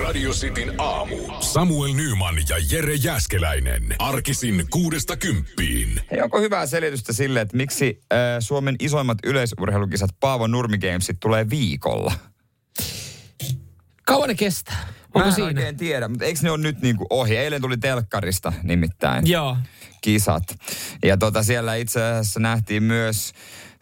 Radio Cityn aamu. Samuel Nyman ja Jere Jäskeläinen. Arkisin kuudesta kymppiin. Hei, onko hyvää selitystä sille, että miksi äh, Suomen isoimmat yleisurheilukisat Paavo Nurmi Gamesit tulee viikolla? Kauan ne kestää? Onko Mä en siinä? oikein tiedä, mutta eikö ne ole nyt niinku ohi? Eilen tuli telkkarista nimittäin Joo. kisat. Ja tota, siellä itse asiassa nähtiin myös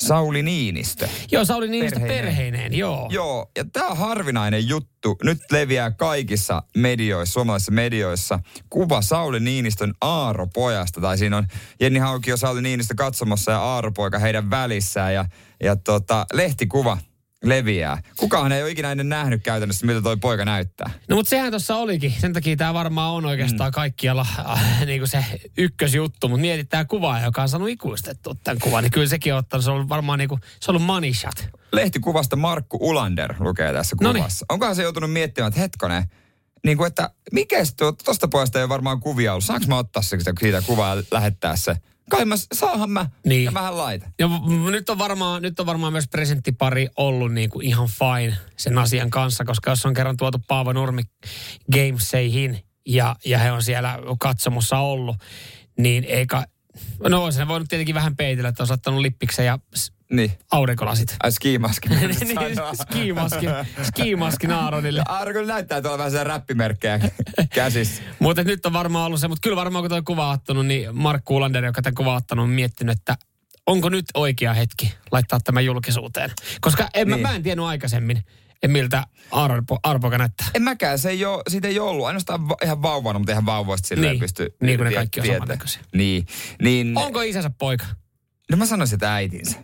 Sauli Niinistö. Joo, Sauli Niinistö Perheineen. perheineen, joo. Joo, ja tämä on harvinainen juttu. Nyt leviää kaikissa medioissa, suomalaisissa medioissa, kuva Sauli Niinistön Aaro-pojasta. Tai siinä on Jenni Haukio Sauli Niinistö katsomassa ja Aaro-poika heidän välissään. Ja, ja tota, lehtikuva leviää. Kukaan ei ole ikinä ennen nähnyt käytännössä, miltä toi poika näyttää. No mutta sehän tuossa olikin. Sen takia tämä varmaan on oikeastaan mm. kaikkialla äh, niin kuin se ykkösjuttu. Mutta mietit tämä kuva, joka on saanut ikuistettu tämän kuvan. Niin kyllä sekin on ottanut, se on ollut varmaan niin kuin, se on ollut money shot. Lehtikuvasta Markku Ulander lukee tässä Noniin. kuvassa. Onkohan se joutunut miettimään, että hetkonen, niin kuin, että mikä tuosta pojasta ei ole varmaan kuvia ollut. Saanko mä ottaa se, siitä kuvaa ja lähettää se? Kai mä, saahan mä. Niin. Ja vähän laita. Ja v- nyt on varmaan, nyt on varmaan myös presenttipari ollut niin kuin ihan fine sen asian kanssa, koska jos on kerran tuotu Paavo Nurmi Gameseihin ja, ja he on siellä katsomossa ollut, niin eikä... No se voinut tietenkin vähän peitellä, että on ottanut lippiksen ja Niin. aurinkolasit. Ai skiimaskin. niin, skimaski, skimaski Naaronille. Aaro kyllä näyttää tuolla vähän sitä räppimerkkejä käsissä. Mutta nyt on varmaan ollut se, mutta kyllä varmaan kun toi kuva ottanut, niin Markku Ulander, joka tämän kuva on ottanut, on miettinyt, että onko nyt oikea hetki laittaa tämä julkisuuteen. Koska en, niin. Niin. mä, mä en tiennyt aikaisemmin, en miltä Arpo, Arpoka näyttää. En mäkään, se ei ole, siitä ei ollut. Ainoastaan va- ihan vauvana, mutta ihan vauvoista silleen Niin. pysty Niin kuin ne kaikki on samannäköisiä. Niin, niin. Onko isänsä poika? No mä sanoisin, että äitinsä.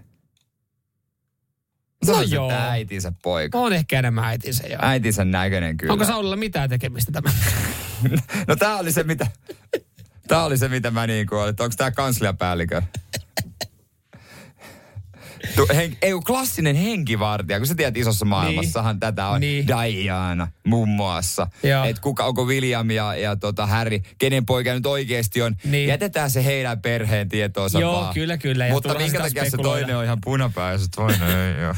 Mä No sanoisin, joo. äitinsä poika. On ehkä enemmän äitinsä jo. Äitinsä näköinen kyllä. Onko Saulilla mitään tekemistä tämä? No tää oli se, mitä... Tää oli se, mitä mä niin kuin, että onko tää kansliapäällikö? Tu, hen, ei klassinen henkivartija, kun sä tiedät isossa maailmassahan tätä on Niin. Diana muun muassa. Että kuka, onko William ja, ja tota Harry, kenen poika nyt oikeasti on. Niin. Jätetään se heidän perheen tietoonsa Joo, vaan. kyllä, kyllä, ja Mutta minkä takia se toinen on ihan se toinen ei ole.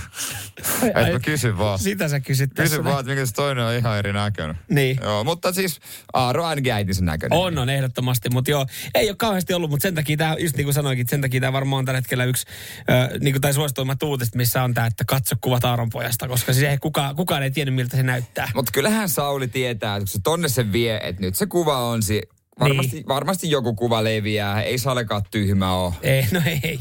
Et mä kysyn vaan. Sitä sä kysyt tässä. Kysyn vaan, että minkä se toinen on ihan eri näköinen. Niin. Joo, mutta siis Aaro ainakin äitinsä näköinen. On, on ehdottomasti, mutta joo, ei ole kauheasti ollut, mutta sen takia tämä, just niin kuin sanoinkin, sen takia tämä varmaan on tällä hetkellä yksi, äh, niin kuin tai suosituimmat uutiset, missä on tämä, että katso kuvat Aaron pojasta, koska siis ei kuka, kukaan ei tiennyt, miltä se näyttää. Mutta kyllähän Sauli tietää, että kun se tonne se vie, että nyt se kuva on si- varmasti, Niin. varmasti joku kuva leviää. Ei Salekaan tyhmä ole. Ei, no ei,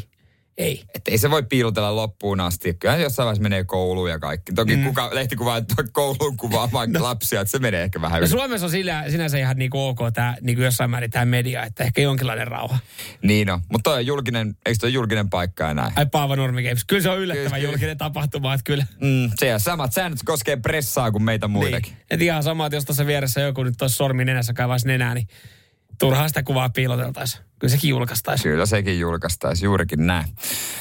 ei. Että ei se voi piilotella loppuun asti. Kyllähän jossain vaiheessa menee kouluun ja kaikki. Toki mm. kuka, lehtikuva, että kouluun kuvaamaan no. lapsia, että se menee ehkä vähän No yli. Suomessa on sillä, sinänsä ihan niin ok tämä, niin jossain määrin tämä media, että ehkä jonkinlainen rauha. Niin on. Mutta toi on julkinen, eikö toi julkinen paikka ja näin? Ai Paavo Nurmi Games. Kyllä se on yllättävän Kyllä, kyllä. julkinen tapahtuma, että kyllä. Mm, se ja samat säännöt koskee pressaa kuin meitä muitakin. Niin. Et ihan sama, että jos tuossa vieressä joku nyt tuossa sormi nenässä kaivaisi nenää, niin turhaa sitä kuvaa piiloteltaisiin. Kyllä sekin julkaistaisiin. Kyllä sekin julkaistaisi juurikin näin.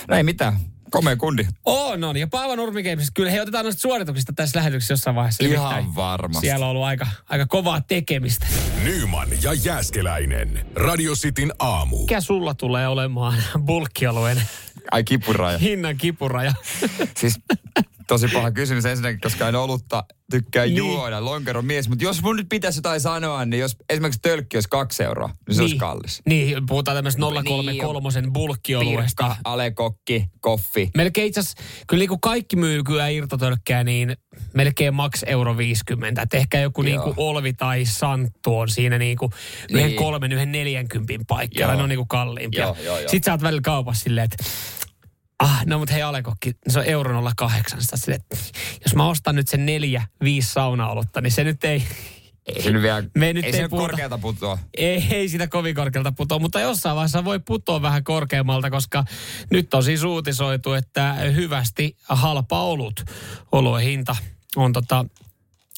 No ei mitään. Komea kundi. On, on. Ja Paavo Nurmi Games, kyllä he otetaan noista suorituksista tässä lähetyksessä jossain vaiheessa. Ihan Nimittäin varmasti. Siellä on ollut aika, aika kovaa tekemistä. Nyman ja Jääskeläinen. Radio Cityn aamu. Mikä sulla tulee olemaan bulkkialueen Ai kipuraja. hinnan kipuraja? Siis tosi paha kysymys ensinnäkin, koska en olutta tykkää Niin. niin. juoda. Lonkero mies. Mutta jos mun nyt pitäisi jotain sanoa, niin jos esimerkiksi tölkki olisi kaksi euroa, niin se olisi kallis. Niin, puhutaan tämmöistä Niin, 033 bulkkioluesta. Pirkka, alekokki, koffi. Melkein itse asiassa, kyllä niin kuin kaikki myy kyllä irtotölkkää, niin melkein maks euro 50. Et ehkä joku niin kuin Olvi tai Santtu on siinä niin kuin yhden Niin. kolmen, yhden neljänkympin. Joo. Ne on niin kuin kalliimpia. Joo, joo, joo. Sitten sä oot välillä kaupassa silleen, että Ah, no mutta hei Alekokki, se on euro 08. Silleen, että jos mä ostan nyt sen neljä, viisi saunaolutta, niin se nyt ei, Ei se nyt vielä, Me nyt ei ei se puhuta- korkealta putoa. ei, ei sitä kovin korkealta putoa, mutta jossain vaiheessa voi putoa vähän korkeammalta, koska nyt on siis uutisoitu, että hyvästi halpa olut, oluen hinta on tota,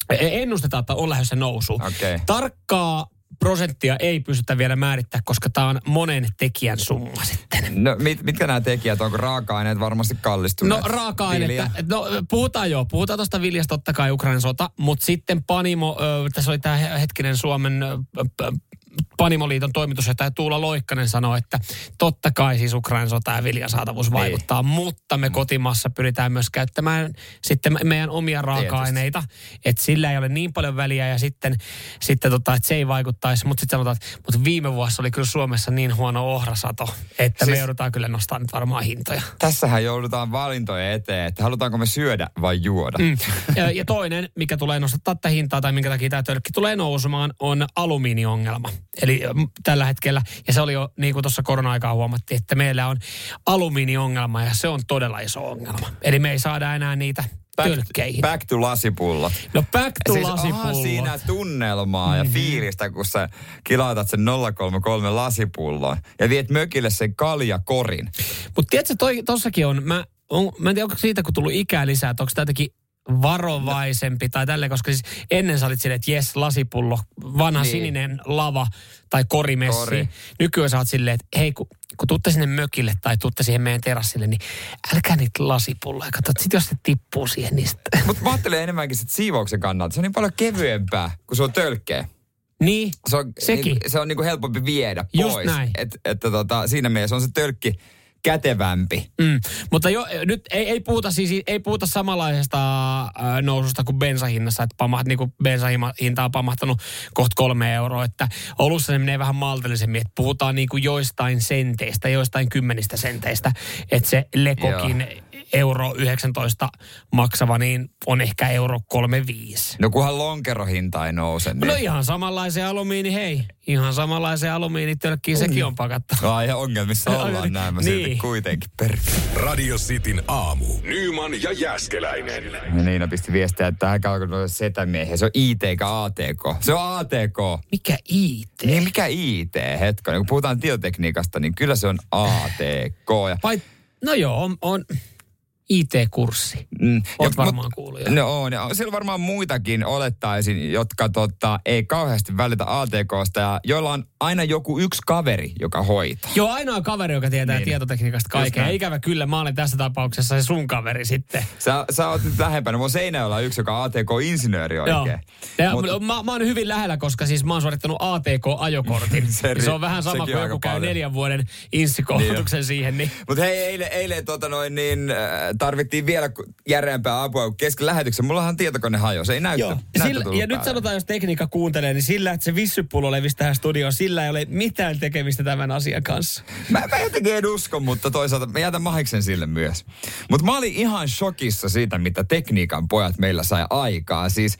e- ennustetaan, että on lähdössä nousu. Okei. Tarkkaa prosenttia ei pystytä vielä määrittämään, koska tämä on monen tekijän summa sitten. No, mit, mitkä nämä tekijät? Onko raaka-aineet varmasti kallistuneet? No raaka-ainetta. Vilja? No puhutaan joo, puhutaan tuosta viljasta totta kai Ukrainan sota, mutta sitten Panimo, ö, tässä oli tämä hetkinen Suomen ö, Panimoliiton toimitusjohtaja Tuula Loikkanen sanoi, että totta kai siis Ukrainan sota ja viljan saatavuus Niin. vaikuttaa, mutta me kotimaassa pyritään myös käyttämään sitten meidän omia raaka-aineita, että sillä ei ole niin paljon väliä ja sitten, sitten tota, että se ei vaikuttaisi, mutta sitten sanotaan, että mutta viime vuosi oli kyllä Suomessa niin huono ohrasato, että siis, me joudutaan kyllä nostamaan nyt varmaan hintoja. Tässähän joudutaan valintoja eteen, että halutaanko me syödä vai juoda. Mm. Ja, ja toinen, mikä tulee nostattaa tätä hintaa tai minkä takia tämä tölkki tulee nousemaan, on alumiiniongelma. Eli mm, tällä hetkellä, ja se oli jo niin kuin tuossa korona-aikaa huomattiin, että meillä on alumiiniongelma ja se on todella iso ongelma. Eli me ei saada enää niitä tölkkeihin. back to lasipullot. No back to siis lasipullot. siinä tunnelmaa ja fiilistä, kun sä kilautat sen 033 lasipullon ja viet mökille sen kaljakorin. Mutta tiedätkö, toi, tossakin on, mä, on, mä en tiedä, onko siitä kun tullut ikää lisää, että onko tämä jotenkin varovaisempi tai tälle, koska siis ennen sä olit silleen, että jes, lasipullo, vanha Niin. niin. sininen lava tai korimessi. Kori. Nykyään sä oot silleen, että hei, kun, kun tuutte sinne mökille tai tuutte siihen meidän terassille, niin älkää niitä lasipulloja. Kato, sit jos se tippuu siihen, niin. Mutta mä ajattelen enemmänkin sit siivouksen kannalta. Se on niin paljon kevyempää, kun se on tölkkeä. niin, Se on, Sekin. Niin, se on niinku helpompi viedä Just pois. näin. Et, että tota, siinä mielessä on se tölkki kätevämpi. Mm. Mutta jo, nyt ei, ei, puhuta siis, ei puhuta samanlaisesta äh, noususta kuin bensahinnassa, että pamaht, niin kuin bensahinta on pamahtanut kohta kolme euroa, että olussa se menee vähän maltillisemmin, että puhutaan niin kuin joistain senteistä, joistain kymmenistä senteistä, että se lekokin euro 19 maksava, niin on ehkä euro 35. No kunhan lonkerohinta ei nouse. Niin. No ihan samanlaisen alumiini, hei. Ihan samanlaisen alumiinitölkkiin sekin on pakattu. No ja ongelmissa ollaan näin mä silti Niin. kuitenkin per. Radio Cityn aamu. Nyman ja Jäskeläinen. Ja Niina pisti viestiä, että tähän alkoi setämiehiä. Se on IT eikä ATK. Se on ATK. Mikä IT? Niin mikä IT, hetkonen. Kun puhutaan tietotekniikasta, niin kyllä se on ATK. Ja, Vai, no joo, on, on IT-kurssi. mm, Oot ja- varmaan kuullut jo. No on. Ja siellä on varmaan muitakin olettaisin, jotka tota, ei kauheasti välitä ATKsta ja joilla on aina joku yksi kaveri, joka hoitaa. Joo, ainoa kaveri, joka tietää Niin. niin. tietotekniikasta kaikkea. näin. Ikävä kyllä, mä olen tässä tapauksessa se sun kaveri sitten. Sä, sä oot nyt lähempänä. Mun Seinäjoella on yksi, joka on ATK-insinööri oikein. Ja Mut- mä, mä oon hyvin lähellä, koska siis mä oon suorittanut ATK-ajokortin. Se ri- se on vähän sama kuin joku käy paljon. neljän vuoden insikoulutuksen siihen. Niin. Mutta hei, eilen, eilen tota noin, niin, äh, tarvittiin vielä järeämpää apua kuin kesken lähetyksen. Mullahan tietokone hajosi, ei näyttö. näyttö Sillä, ja nyt päälle. sanotaan, jos tekniikka kuuntelee, niin sillä, että se vissypullo levisi tähän studioon, sillä ei ole mitään tekemistä tämän asian kanssa. Mä, mä jotenkin en usko, mutta toisaalta mä jätän mahiksen sille myös. Mutta mä olin ihan shokissa siitä, mitä tekniikan pojat meillä sai aikaa. Siis,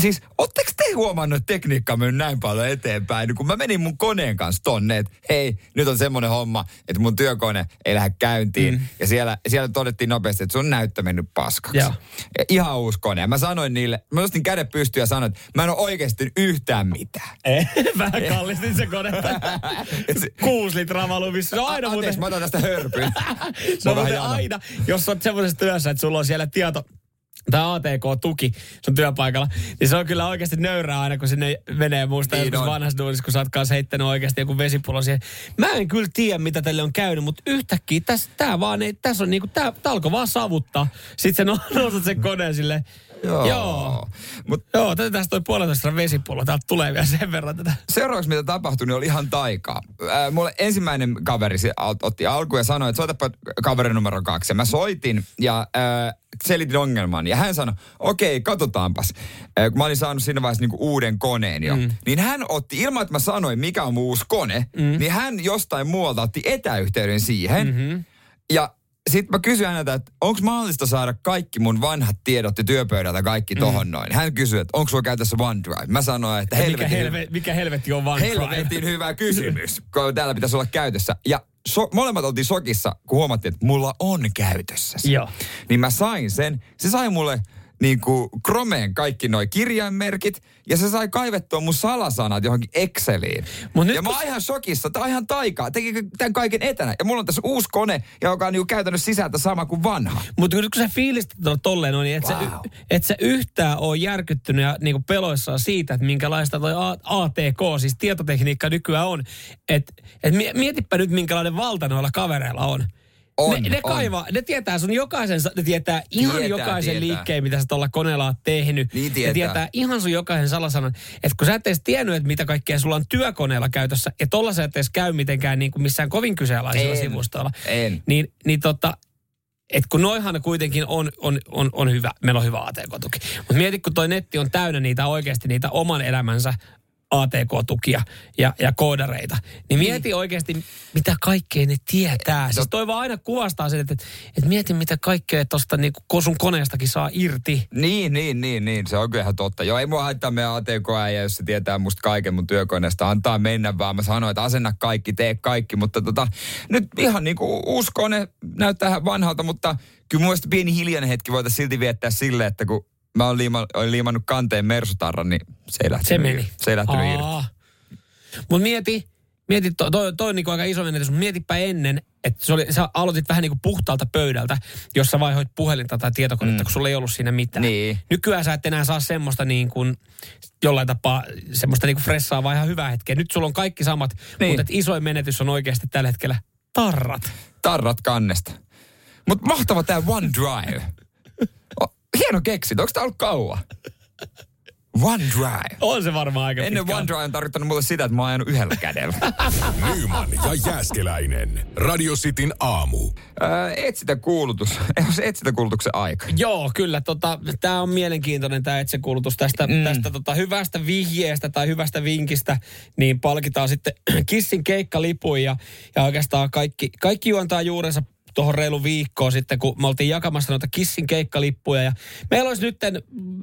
siis ootteko te huomannut, että tekniikka on mennyt näin paljon eteenpäin? Kun mä menin mun koneen kanssa tonne, että hei, nyt on semmoinen homma, että mun työkone ei lähde käyntiin. Mm. Ja siellä, siellä todettiin nopeasti, että sun näyttö mennyt paskaksi. Ja Ihan uusi kone. Ja mä sanoin niille, mä nostin kädet pystyyn ja sanoin, että mä en ole oikeasti yhtään mitään. Vähän kallistin se kone. Kuusi litraa valumissa. Se on aina muuten... Anteeksi, mä otan tästä hörpyn. Se on muuten aina, jos olet semmoisessa työssä, että sulla on siellä tieto, tämä ATK-tuki sun työpaikalla, niin se on kyllä oikeasti nöyrää aina, kun sinne menee muista Niin vanhassa duunissa, kun sä oot kanssa heittänyt oikeasti joku vesipullo siihen. Mä en kyllä tiedä, mitä tälle on käynyt, mutta yhtäkkiä tässä, tää vaan ei, tässä on niinku, tää, tää alkoi vaan savuttaa. Sitten sä no- nostat sen koneen silleen, Joo. joo. Mut Joo, tätä tästä toi puolentoista vesipullo. Täältä tulee vielä sen verran tätä. seuraavaksi mitä tapahtui, niin oli ihan taikaa. Äh, mulle ensimmäinen kaveri se ot- otti alkuun ja sanoi, että soitapa kaveri numero kaksi. Ja mä soitin ja äh, selitin ongelman. Ja hän sanoi, okei, katsotaanpas. Äh, kun mä olin saanut siinä vaiheessa niinku uuden koneen jo. Mm. Niin hän otti, ilman että mä sanoin, mikä on mun uusi kone, mm. niin hän jostain muualta otti etäyhteyden siihen. Mm-hmm. Ja sitten mä kysyin häneltä, että onko mahdollista saada kaikki mun vanhat tiedot ja työpöydältä kaikki tohon noin. Hän kysyi, että onko sulla käytössä OneDrive. Mä sanoin, että Mikä, helvetin hyvä. helve, mikä helvetti on OneDrive? Helvetin hyvä kysymys, kun täällä pitäisi olla käytössä. Ja so, molemmat oltiin sokissa, kun huomattiin, että mulla on käytössä se. Joo. Niin mä sain sen. Se sai mulle niin kuin Chromeen kaikki noi kirjainmerkit ja se sai kaivettua mun salasanat johonkin Exceliin. Mut nyt ja mä oon ihan shokissa. Tää on ihan taikaa. Tekikö tämän kaiken etänä? Ja mulla on tässä uusi kone, joka on niin käytännössä sisältä sama kuin vanha. Mutta nyt kun sä fiilistät tuolla tolleen on, niin et, Wow. sä, et sä yhtään ole järkyttynyt ja niinku peloissaan siitä, että minkälaista toi ATK, siis tietotekniikka nykyään on. Et, et mie- mietipä nyt, minkälainen valta noilla kavereilla on. On, ne, ne, on. kaivaa, ne tietää sun jokaisen, ne tietää ihan Tietää, jokaisen tietää. liikkeen, mitä sä tuolla koneella oot tehnyt. Niin Ne tietää. tietää ihan sun jokaisen salasanan. Että kun sä et edes tiennyt, että mitä kaikkea sulla on työkoneella käytössä, ja tolla sä et edes käy mitenkään niin kuin missään kovin kyseenalaisilla En, sivustoilla. en. Niin, niin tota, et kun noihan kuitenkin on, on, on, on hyvä, meillä on hyvä ATK-tuki. Mutta mieti, kun toi netti on täynnä niitä oikeasti niitä oman elämänsä ATK-tukia ja, ja koodareita. Niin mieti oikeasti, mitä kaikkea ne tietää. Siis toi vaan aina kuvastaa sen, että, että mieti, mitä kaikkea tuosta niin sun koneestakin saa irti. Niin, niin, niin, niin. Se on kyllä ihan totta. Joo, ei mua haittaa meidän atk ja jos se tietää musta kaiken mun työkoneesta. Antaa mennä vaan. Mä sanoin, että asenna kaikki, tee kaikki. Mutta tota, nyt ihan niin kuin uusi kone näyttää vanhalta, mutta kyllä mun mielestä pieni hiljainen hetki voitaisiin silti viettää silleen, että kun mä oon liima, olin liimannut kanteen Mersutarran, niin se ei lähtenyt, Se meni. Se ei lähtenyt irti. Mutta mieti, mieti toi, toi, toi on niinku aika iso menetys, mutta mietipä ennen, että se oli, sä aloitit vähän niin kuin puhtaalta pöydältä, jossa vaihoit puhelinta tai tietokonetta, mm. kun sulla ei ollut siinä mitään. Niin. Nykyään sä et enää saa semmoista niin kuin, jollain tapaa semmoista niin kuin fressaa vai ihan hyvää hetkeä. Nyt sulla on kaikki samat, niin. Mutta isoin menetys on oikeasti tällä hetkellä tarrat. Tarrat kannesta. Mutta mahtava tää OneDrive. Hieno keksit. Onko tää ollut kauan? OneDrive. On se varmaan aika Ennen pitkä. OneDrive on tarkoittanut mulle sitä, että mä oon ajanut yhdellä kädellä. Nyman ja Jääskeläinen. Radio Cityn aamu. Öö, etsitä kuulutus. On se etsitä kuulutuksen aika. Joo, kyllä. Tota, tämä on mielenkiintoinen tämä etsekuulutus tästä, mm. tästä tota, hyvästä vihjeestä tai hyvästä vinkistä. Niin palkitaan sitten Kissin keikkalipun ja, ja oikeastaan kaikki, kaikki juontaa juurensa tuohon reilu viikkoon sitten, kun me oltiin jakamassa noita Kissin keikkalippuja. Ja meillä olisi nyt,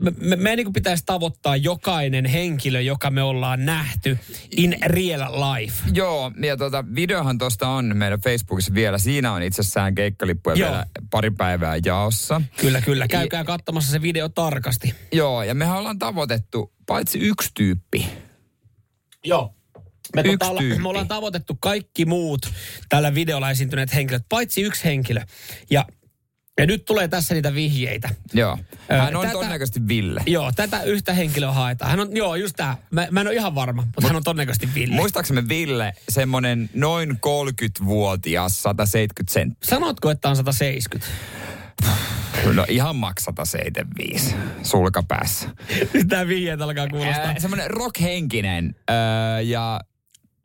me, me, me niin pitäisi tavoittaa jokainen henkilö, joka me ollaan nähty in real life. Joo, ja tota, videohan tosta on meidän Facebookissa vielä. Siinä on itsessään keikkalippuja Joo. vielä pari päivää jaossa. Kyllä, kyllä. Käykää katsomassa se video tarkasti. Joo, ja mehän ollaan tavoitettu paitsi yksi tyyppi. Joo. Me, Yksi tota, olla- tyyppi. me ollaan tavoitettu kaikki muut tällä videolla esiintyneet henkilöt, paitsi yksi henkilö. Ja, ja nyt tulee tässä niitä vihjeitä. Joo. Hän on tätä- todennäköisesti Ville. Joo, tätä yhtä henkilöä haetaan. Hän on, joo, just tää. Mä, mä en ole ihan varma, mutta hän on todennäköisesti Ville. Muistaaksemme Ville semmonen noin 30-vuotias, 170 senttiä. Sanotko, että on 170? No ihan maks 175 sulkapäässä. Tää vihjeet alkaa kuulostaa. Ää, semmoinen rockhenkinen öö, ja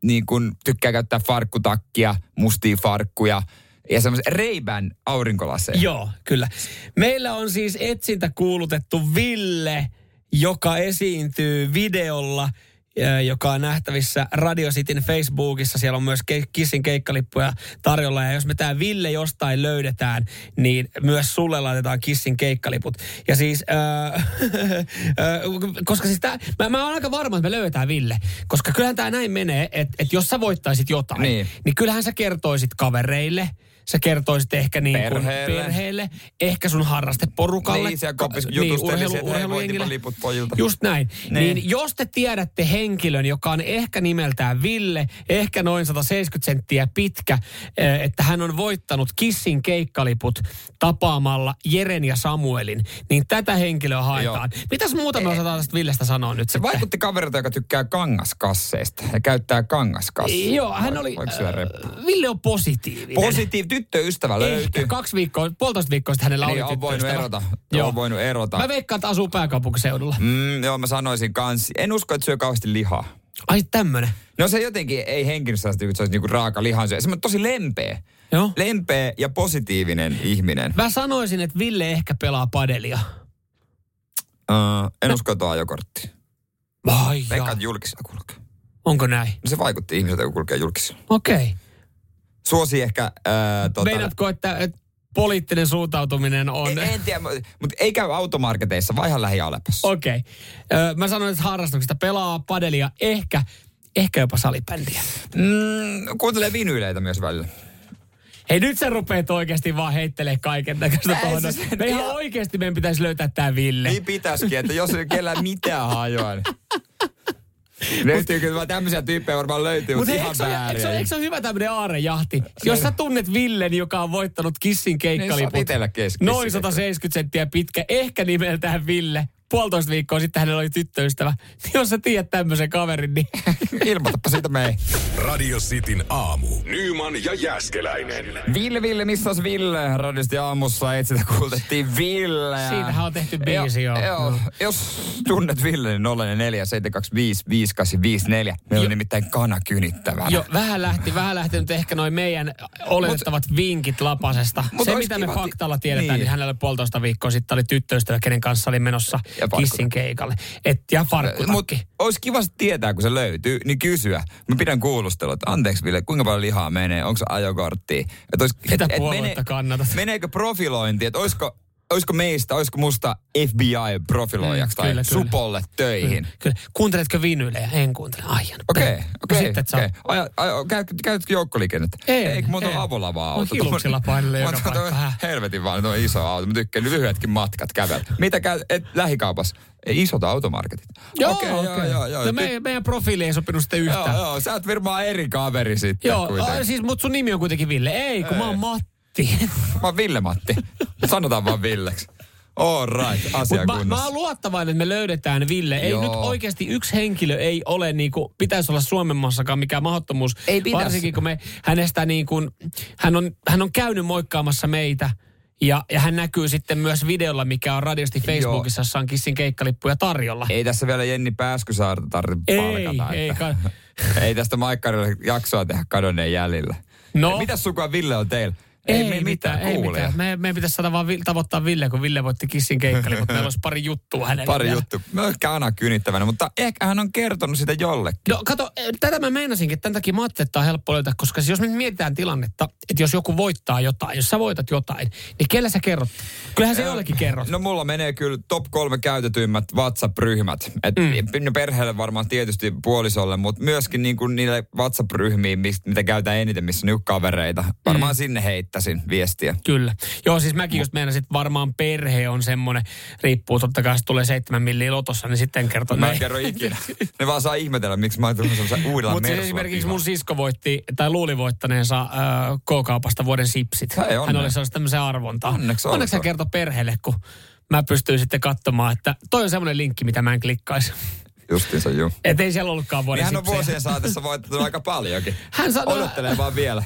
niin kun tykkää käyttää farkkutakkia, mustia farkkuja ja semmoisen reibän aurinkolaseja. Joo, kyllä. Meillä on siis etsintä kuulutettu Ville, joka esiintyy videolla, joka on nähtävissä Radio Cityn Facebookissa. Siellä on myös Kissin keikkalippuja tarjolla. Ja jos me tämä Ville jostain löydetään, niin myös sulle laitetaan Kissin keikkaliput. Ja siis, äh, koska siis tää, mä, mä oon aika varma, että me löydetään Ville. Koska kyllähän tämä näin menee, että, että jos sä voittaisit jotain, Niin. niin kyllähän sä kertoisit kavereille, sä kertoisit ehkä niin kuin Perheelle. perheelle, ehkä sun harrasteporukalle. Niin, siellä kopis Ka- voitipa liput pojilta. Just näin. Niin. Niin. niin jos te tiedätte henkilön, joka on ehkä nimeltään Ville, ehkä noin 170 senttiä pitkä, eh, että hän on voittanut Kissin keikkaliput tapaamalla Jeren ja Samuelin, niin tätä henkilöä haetaan. Mitäs muuta me osataan tästä Villestä sanoa nyt Se sitten? vaikutti kaverilta, joka tykkää kangaskasseista ja käyttää kangaskasseja. Joo, hän oli... Voiko syödä äh, Ville on positiivinen. Positiiv, tyttöystävä löytyy. Ehkä kaksi viikkoa, puolitoista viikkoa sitten hänellä Niin, oli on voinut erota. Joo. On voinut erota. Mä veikkaan, että asuu pääkaupunkiseudulla. Mm, joo, mä sanoisin kans. En usko, että syö kauheasti lihaa. Ai tämmönen. No se jotenkin ei henkilössä että se olisi niinku raaka lihansyöjä. Semmoinen tosi lempeä. Joo. Lempeä ja positiivinen ihminen. Mä sanoisin, että Ville ehkä pelaa padelia. Uh, en usko, että on ajokortti. Ai Veikkaan, jaa. että julkisella kulkee. Onko näin? No se vaikutti ihmiseltä, kun kulkee julkisella. Okei. Okay. Suosi ehkä... Äh, tota, Meinaatko, että, että poliittinen suuntautuminen on... en, en tiedä, mutta ei käy automarketeissa, vai ihan lähi Alepassa. Okei. Okay. Mä sanoin, että harrastuksesta pelaa padelia, ehkä, ehkä jopa salibändiä. Mm, kuuntelee vinyyleitä myös välillä. Hei nyt sä rupeat oikeasti vaan heittelee kaiken näköistä tuohon. siis- Me ihan ihan- oikeasti meidän pitäisi löytää tää Ville. Niin pitäisikin, että jos ei kellään mitään hajoa, niin... Löytyykö vaan tämmöisiä tyyppejä varmaan löytyy, Mutta mutta eikö, ihan eikö, ole- eikö se ole hyvä tämmöinen aarejahti? Jos sä tunnet Villen, joka on voittanut kissin Niin, keikkaliput. kes- noin kissin 170 senttiä pitkä, ehkä nimeltään Ville. Puolitoista viikkoa sitten hänellä oli tyttöystävä. Niin jos sä tiedät tämmöisen kaverin, niin Ilmoitapa siitä mei. Radio Cityn aamu. Nyman ja Jäskeläinen. Ville, Ville, missä olisi Ville? Radiosti aamussa etsitä kuultettiin Ville. Siitähän on tehty biisi jo. joo. No. Jos tunnet Ville, niin 04 725 5854. Meillä on nimittäin kana kynittävänä. Jo, vähän lähti, vähän lähti nyt ehkä noin meidän oletettavat mut, vinkit Lapasesta. mut Se, mitä me faktalla tiedetään, niin. niin. niin hänellä puolitoista viikkoa sitten oli tyttöystävä, kenen kanssa oli menossa Ja kissin keikalle. Et, ja farkkutakki. Mutta olisi kiva tietää, kun se löytyy, niin kysyä. Mä pidän kuulustelua, että anteeksi Ville, kuinka paljon lihaa menee, onko se ajokortti? Et ois, Mitä puoluetta kannatat? Meneekö profilointi, että olisiko, olisiko meistä, olisiko musta FBI-profiloijaksi Mm, tai kyllä, kyllä. Supolle töihin? Kyllä. Kuunteletko vinylejä? En kuuntele. Ai, no, Okei, no okei. sä okei. Aja- aja- käy- Käytätkö joukkoliikennettä? En, Ei, en. avolavaa Mä auto. Mä joka oon tuo paikkaan. Helvetin vaan, tuo iso auto. Mä tykkään lyhyetkin matkat kävellä. Mitä käy, et lähikaupassa? Ei, Isot automarketit. Joo, Okei, okei. joo, joo, joo. No meidän, meidän profiili ei sopinut sitten yhtään. Joo, joo, sä oot varmaan eri kaveri sitten Joo, a, siis, mutta sun nimi on kuitenkin Ville. Ei, kun mä oon Matti. Mä oon Ville-Matti. Sanotaan vaan Villeksi. All right, asia mä, mä oon luottavainen, että me löydetään Ville. Ei Joo. nyt oikeasti yksi henkilö ei ole niin kuin, pitäisi olla Suomen maassakaan mikään mahdottomuus. Ei pitäisi. Varsinkin kun me hänestä niin kuin, hän on, hän on käynyt moikkaamassa meitä. Ja, ja hän näkyy sitten myös videolla, mikä on radiosti Facebookissa, jossa on kissin keikkalippuja tarjolla. Ei tässä vielä Jenni Pääskysaarta tarvitse Ei, palkata. ei että- ka- ei tästä Maikkarille jaksoa tehdä kadonneen jäljillä. No. Mitäs sukua Ville on teillä? Ei, me mitään, ei kuulee. mitään. Me, meidän pitäisi saada vaan Vi- tavoittaa Ville, kun Ville voitti kissin keikkali, mutta meillä olisi pari juttua hänelle Pari juttu. Mä ehkä Ana kynittävänä, mutta ehkä hän on kertonut sitä jollekin. No kato, eh, tätä mä meinasinkin, että tämän takia mä ajattelin, että on helppo löytää, koska siis jos me mietitään tilannetta, että jos joku voittaa jotain, jos sä voitat jotain, niin kelle sä kerrot? Kyllähän se jollekin kerrot. No mulla menee kyllä top kolme käytetyimmät WhatsApp-ryhmät. Et mm. Perheelle varmaan tietysti puolisolle, mutta myöskin niin kuin niille WhatsApp-ryhmiin, mitä käytän eniten, missä on niinku kavereita. Varmaan mm. sinne heittäisin viestiä. Kyllä. Joo, siis mäkin just meinasin, että varmaan perhe on semmoinen, riippuu totta kai, jos tulee seitsemän milliä lotossa, niin sitten kertoo. Mä en kerro ikinä. Ne vaan saa ihmetellä, miksi mä oon tullut semmoisen uudella Mutta siis esimerkiksi mun sisko voitti, tai luuli voittaneensa äh, K-kaupasta vuoden sipsit. Hei, Hän oli sellaista tämmöisen arvontaa. Onneksi Onneksi hän kertoi perheelle, kun mä pystyin sitten katsomaan, että toi on semmoinen linkki, mitä mä en klikkaisi. Justiinsa, juu. Että ei siellä ollutkaan vuoden Niin hän on vuosien saatessa voittanut aika paljonkin. Hän sanoo- Odottelee vaan vielä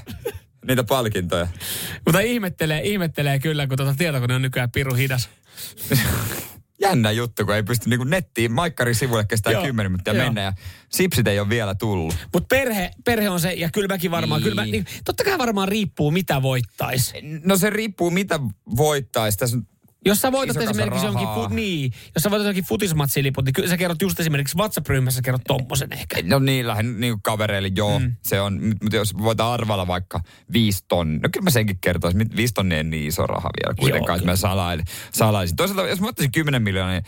niitä palkintoja. Mutta ihmettelee, ihmettelee kyllä, kun tuota tietokone on nykyään piru hidas. Jännä juttu, kun ei pysty niin nettiin. Maikkarin sivulle kestää Joo, 10 minuuttia joo. mennä ja sipsit ei ole vielä tullut. Mutta perhe, perhe on se, ja kyllä mäkin varmaan, Niin. kyllä mä, niin, totta kai varmaan riippuu mitä voittais. No se riippuu mitä voittaisi. Tässä Jos sä voitat Iso esimerkiksi jonkin, fu, niin, jos sä voitat jonkin futismatsiliput, niin kyllä sä kerrot just esimerkiksi WhatsApp-ryhmässä kerrot tommosen ehkä. No niin, lähden niin kuin kavereille, joo, mm. se on, mutta jos voidaan arvalla vaikka viisi tonnia, no kyllä mä senkin kertoisin, viisi tonnia ei niin iso raha vielä kuitenkaan, että mä salailin, salaisin. Toisaalta, jos mä ottaisin 10 miljoonaa, niin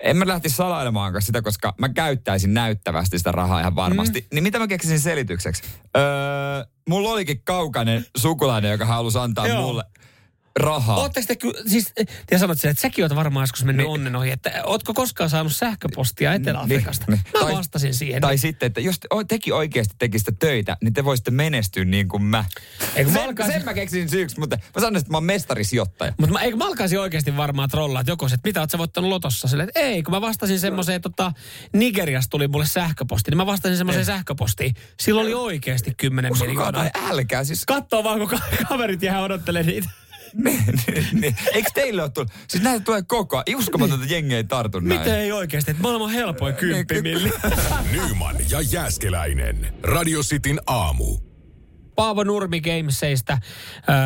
en mä lähtisi salailemaan sitä, koska mä käyttäisin näyttävästi sitä rahaa ihan varmasti. Mm. Niin mitä mä keksisin selitykseksi? Öö, mulla olikin kaukainen sukulainen, joka halusi antaa Joo. mulle rahaa. Ootteko te, siis te sanotte sen, että säkin oot varmaan joskus mennyt Niin. onnen ohi, että ootko koskaan saanut sähköpostia Etelä-Afrikasta? Niin, Mä Tai- vastasin siihen. Tai sitten, että jos te, tekin oikeasti tekisitte töitä, niin te voisitte menestyä niin kuin mä. Eikö mä sen, alkaisin- sen mä keksin syyksi, mutta mä sanoin, että mä oon mestarisijoittaja. Mutta mä, eikö mä alkaisin oikeasti varmaan trollaa, että joku se, että mitä oot sä voittanut lotossa? Silleen, että ei, kun mä vastasin semmoiseen, tota, Nigeriasta tuli mulle sähköposti, niin mä vastasin semmoiseen sähköpostiin. Silloin oli oikeasti 10 Uskokaa miljoonaa. älkää, siis Kattoo vaan, kun ka- kaverit jää odottele niitä. Niin, niin, niin. Eikö teille ole tullut? Siis näitä tulee koko ajan. Uskomatonta, että jengi ei tartu näin. Miten ei oikeasti? Että maailman helpoin kymppimilli. Nyman ja Jääskeläinen. Radio Cityn aamu. Paavo Nurmi Gameseista öö,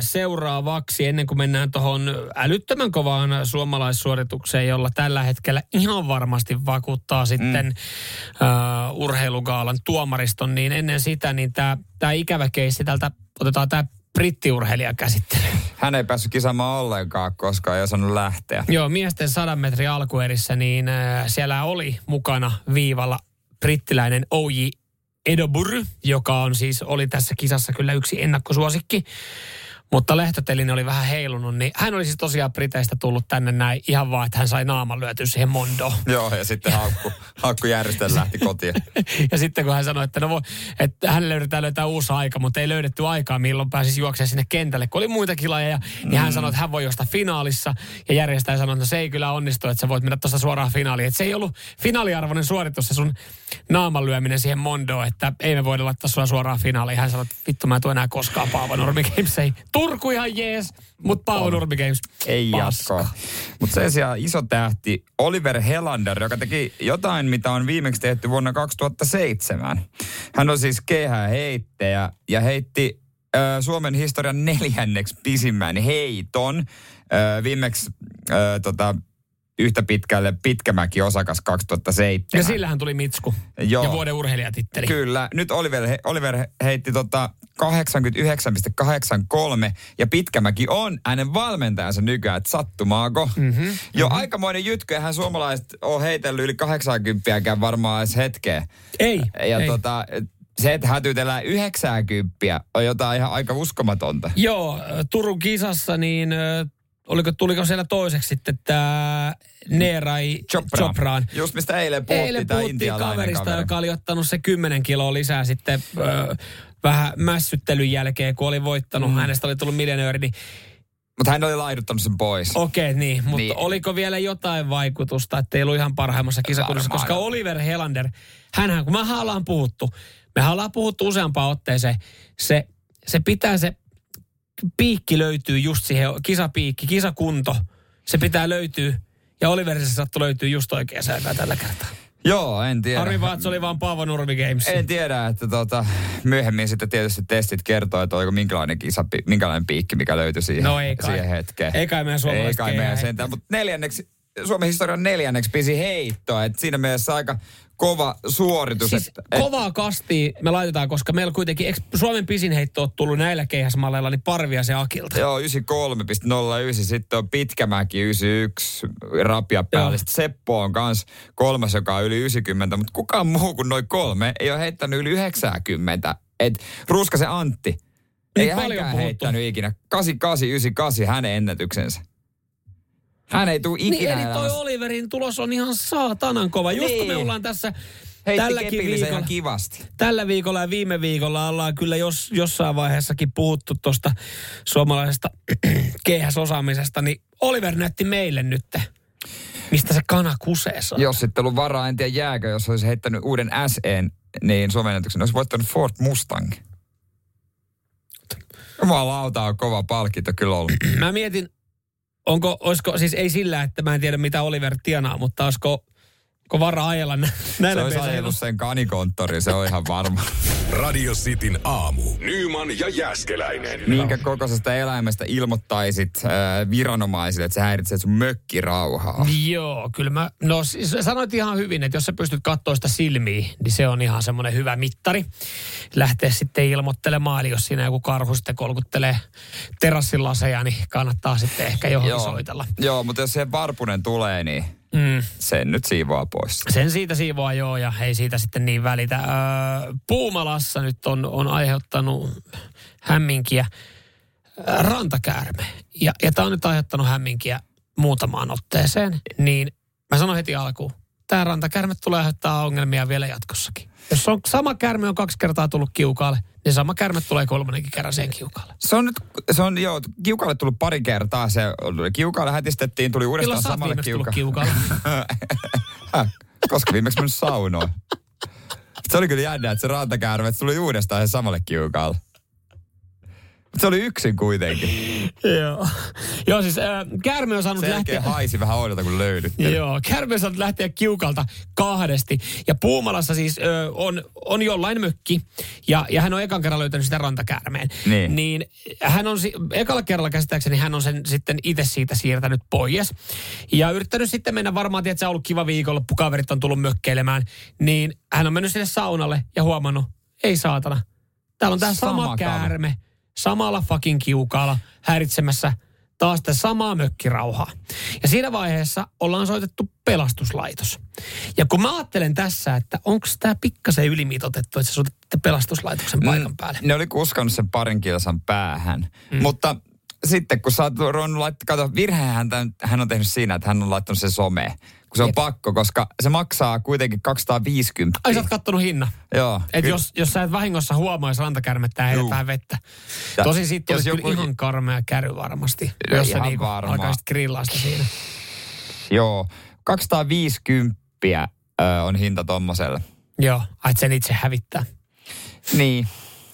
seuraavaksi, ennen kuin mennään tuohon älyttömän kovaan suomalaissuoritukseen, jolla tällä hetkellä ihan varmasti vakuuttaa sitten mm. öö, urheilugaalan tuomariston, niin ennen sitä, niin tämä ikävä keissi tältä, otetaan tämä brittiurheilija käsittelyyn. Hän ei päässyt kisaamaan ollenkaan, koska ei osannut lähteä. Joo, miesten sadan metrin alkuerissä, niin äh, siellä oli mukana viivalla brittiläinen OJ Edobur, joka on siis, oli tässä kisassa kyllä yksi ennakkosuosikki. Mutta Lehtotelinen oli vähän heilunut, niin hän oli siis tosiaan Briteistä tullut tänne näin ihan vaan, että hän sai naaman lyötyä siihen Mondoon. Joo, ja sitten haukku, haukku järjestelmä lähti kotiin. ja sitten kun hän sanoi, että, no voi, että hän löydetään löytää uusi aika, mutta ei löydetty aikaa, milloin pääsisi juoksemaan sinne kentälle, kun oli muitakin lajeja, niin hän sanoi, että hän voi juosta finaalissa. Ja järjestäjä sanoi, että no se ei kyllä onnistu, että sä voit mennä tuosta suoraan finaaliin. Että se ei ollut finaaliarvoinen suoritus se sun naaman lyöminen siihen Mondoon, että ei me voida laittaa sua suoraan finaaliin. Hän sanoi, että vittu mä en enää koskaan Paavo Nurmi Games. Ei. Turku ihan jees, mutta Paavo Nurmi Games. Ei jatkoa. Mutta sen sijaan iso tähti Oliver Helander, joka teki jotain, mitä on viimeksi tehty vuonna 2007. Hän on siis kehäheittäjä ja heitti äh, Suomen historian neljänneksi pisimmän heiton. Äh, viimeksi äh, tota, yhtä pitkälle Pitkämäki osakas 2007. Ja sillähän tuli Mitsku. Joo. Ja vuoden urheilijatitteli. Kyllä. Nyt Oliver, Oliver heitti tota 89,83 ja Pitkämäki on hänen valmentajansa nykyään, että sattumaako. Mm-hmm. Jo mm-hmm. aikamoinen jytky, eihän suomalaiset ole heitellyt yli 80 varmaan edes hetkeä. Ei, Ja ei. tota, se, että hätytellään 90 on jotain ihan aika uskomatonta. Joo, Turun kisassa niin oliko, tuliko siellä toiseksi sitten tämä Neerai Chopra. Chopraan. Just mistä eilen puhuttiin, Eilen puhuttiin kaverista, kaveri. joka oli ottanut se 10 kiloa lisää sitten ö, vähän mässyttelyn jälkeen, kun oli voittanut. Mm. Hänestä oli tullut miljonööri. Niin, Mutta hän oli laiduttanut sen pois. Okei, niin. Mutta Niin. oliko vielä jotain vaikutusta, että ei ollut ihan parhaimmassa kisakunnassa? Koska Oliver Helander, hänhän, kun me ollaan puhuttu, me ollaan puhuttu useampaan otteeseen, se, se pitää se piikki löytyy just siihen, kisapiikki, kisakunto, se pitää löytyä. Ja Oliverissa sattui löytyy just oikeaan aikaan tällä kertaa. Joo, en tiedä. Että se oli vaan Paavo Nurmi Games. En tiedä, että tota, myöhemmin sitten tietysti testit kertoo, että oliko minkälainen, kisa, minkälainen piikki, mikä löytyi siihen, No ei kai. siihen hetkeen. Ei kai meidän Ei suomalaiset kai meidän sentään, mutta neljänneksi, Suomen historian neljänneksi pisi heitto. Et siinä mielessä aika kova suoritus. Siis että, kovaa kastia me laitetaan, koska meillä kuitenkin, eikö Suomen pisin heitto on tullut näillä keihäsmalleilla, niin parvia se Akilta. Joo, 93,09, sitten on Pitkämäki 91, rapia päälle. Sitten Seppo on kans kolmas, joka on yli 90, mutta kukaan muu kuin noin kolme ei ole heittänyt yli 90. Et Ruskasen Antti, ei Niin paljon hänkään puhuttu. heittänyt ikinä. 88, 98 hänen ennätyksensä. Hän ei tule Niin ikinä eli toi elämässä. Oliverin tulos on ihan saatanan kova. Just kun me Niin. ollaan tässä Heitti tälläkin viikolla, ihan kivasti. tällä viikolla ja viime viikolla ollaan kyllä jos, jossain vaiheessakin puhuttu tuosta suomalaisesta keihäsosaamisesta, niin Oliver näytti meille nyt, mistä se kana kusee saa. Jos sitten ollut varaa, en tiedä jääkö, jos olisi heittänyt uuden SEn, niin Suomen ennätyksen olisi voittanut Ford Mustang. Jumalauta on kova palkinto kyllä ollut. Mä mietin, onko, olisiko, siis ei sillä, että mä en tiedä mitä Oliver tienaa, mutta olisiko, olisiko varaa ajella nä- Se näillä olisi peseillä? ajellut sen kanikonttoriin, se on ihan varma. Radio Cityn aamu. Nyman ja Jäskeläinen. Minkä kokoisesta eläimestä ilmoittaisit äh, viranomaisille, että sä häiritsee sun mökkirauhaa? Joo, kyllä mä, no siis sanoit ihan hyvin, että jos sä pystyt katsoa sitä silmiä, niin se on ihan semmoinen hyvä mittari. Lähteä sitten ilmoittelemaan, eli jos siinä joku karhu sitten kolkuttelee terassin laseja, niin kannattaa sitten ehkä johonkin soitella. Joo, mutta jos se varpunen tulee, niin Mm. sen nyt siivoaa pois. Sen siitä siivoaa joo ja ei siitä sitten niin välitä. Öö, Puumalassa nyt on, on aiheuttanut hämminkiä rantakäärme. Ja, ja tämä on nyt aiheuttanut hämminkiä muutamaan otteeseen. Niin mä sanon heti alkuun, tämä rantakäärme tulee aiheuttaa ongelmia vielä jatkossakin. Jos on sama käärme on kaksi kertaa tullut kiukaalle, niin sama käärme tulee kolmannenkin kerran siihen kiukaalle. Se on nyt, se on joo, kiukalle tullut pari kertaa. Se kiukalle hätistettiin, tuli uudestaan Milloin samalle kiukaalle? Häh? Koska viimeksi mennyt saunoon. Se oli kyllä jännä, että se rantakäärme että se tuli uudestaan samalle kiukalle. Se oli yksin kuitenkin. Joo. Joo, siis äh, käärme on saanut lähteä... haisi vähän oudolta, kun löydytti. Joo, kärme saat lähteä kiukalta kahdesti. Ja Puumalassa siis ö, on, on jollain mökki, ja, ja hän on ekan kerran löytänyt sitä rantakäärmeen. Niin. niin hän on, ekalla kerralla käsittääkseni hän on sen sitten itse siitä siirtänyt pois. Ja yrittänyt sitten mennä varmaan, että se on ollut kiva viikonloppu, kaverit on tullut mökkeilemään. Niin hän on mennyt sinne saunalle ja huomannut, ei saatana, täällä on tämä sama, Sama sama kaveri. Samalla fucking kiukaalla häiritsemässä taas sitä samaa mökkirauhaa. Ja siinä vaiheessa ollaan soitettu pelastuslaitos. Ja kun mä ajattelen tässä, että onko tämä pikkasen ylimitotettu, että sä soitatte pelastuslaitoksen paikan päälle. Ne oli kuskannut sen parin kilsan päähän. Mm. Mutta sitten kun sä oot ruvennut laittaa, kato, virhehän hän on tehnyt siinä, että hän on laittanut sen someen. Kun se on Jep. pakko, koska se maksaa kuitenkin 250. Ai sä oot kattonut hinnan. Joo. Et kyllä. jos, jos sä et vahingossa huomaa, jos rantakärmettä vähän vettä. Ja Tosi siitä jos olisi joku- ihan karmea käry varmasti. No jos sä ihan niinku varmaan. alkaisit grillaa sitä siinä. Joo. 250 ö, on hinta tommoselle. Joo, ai, sen itse hävittää. Niin.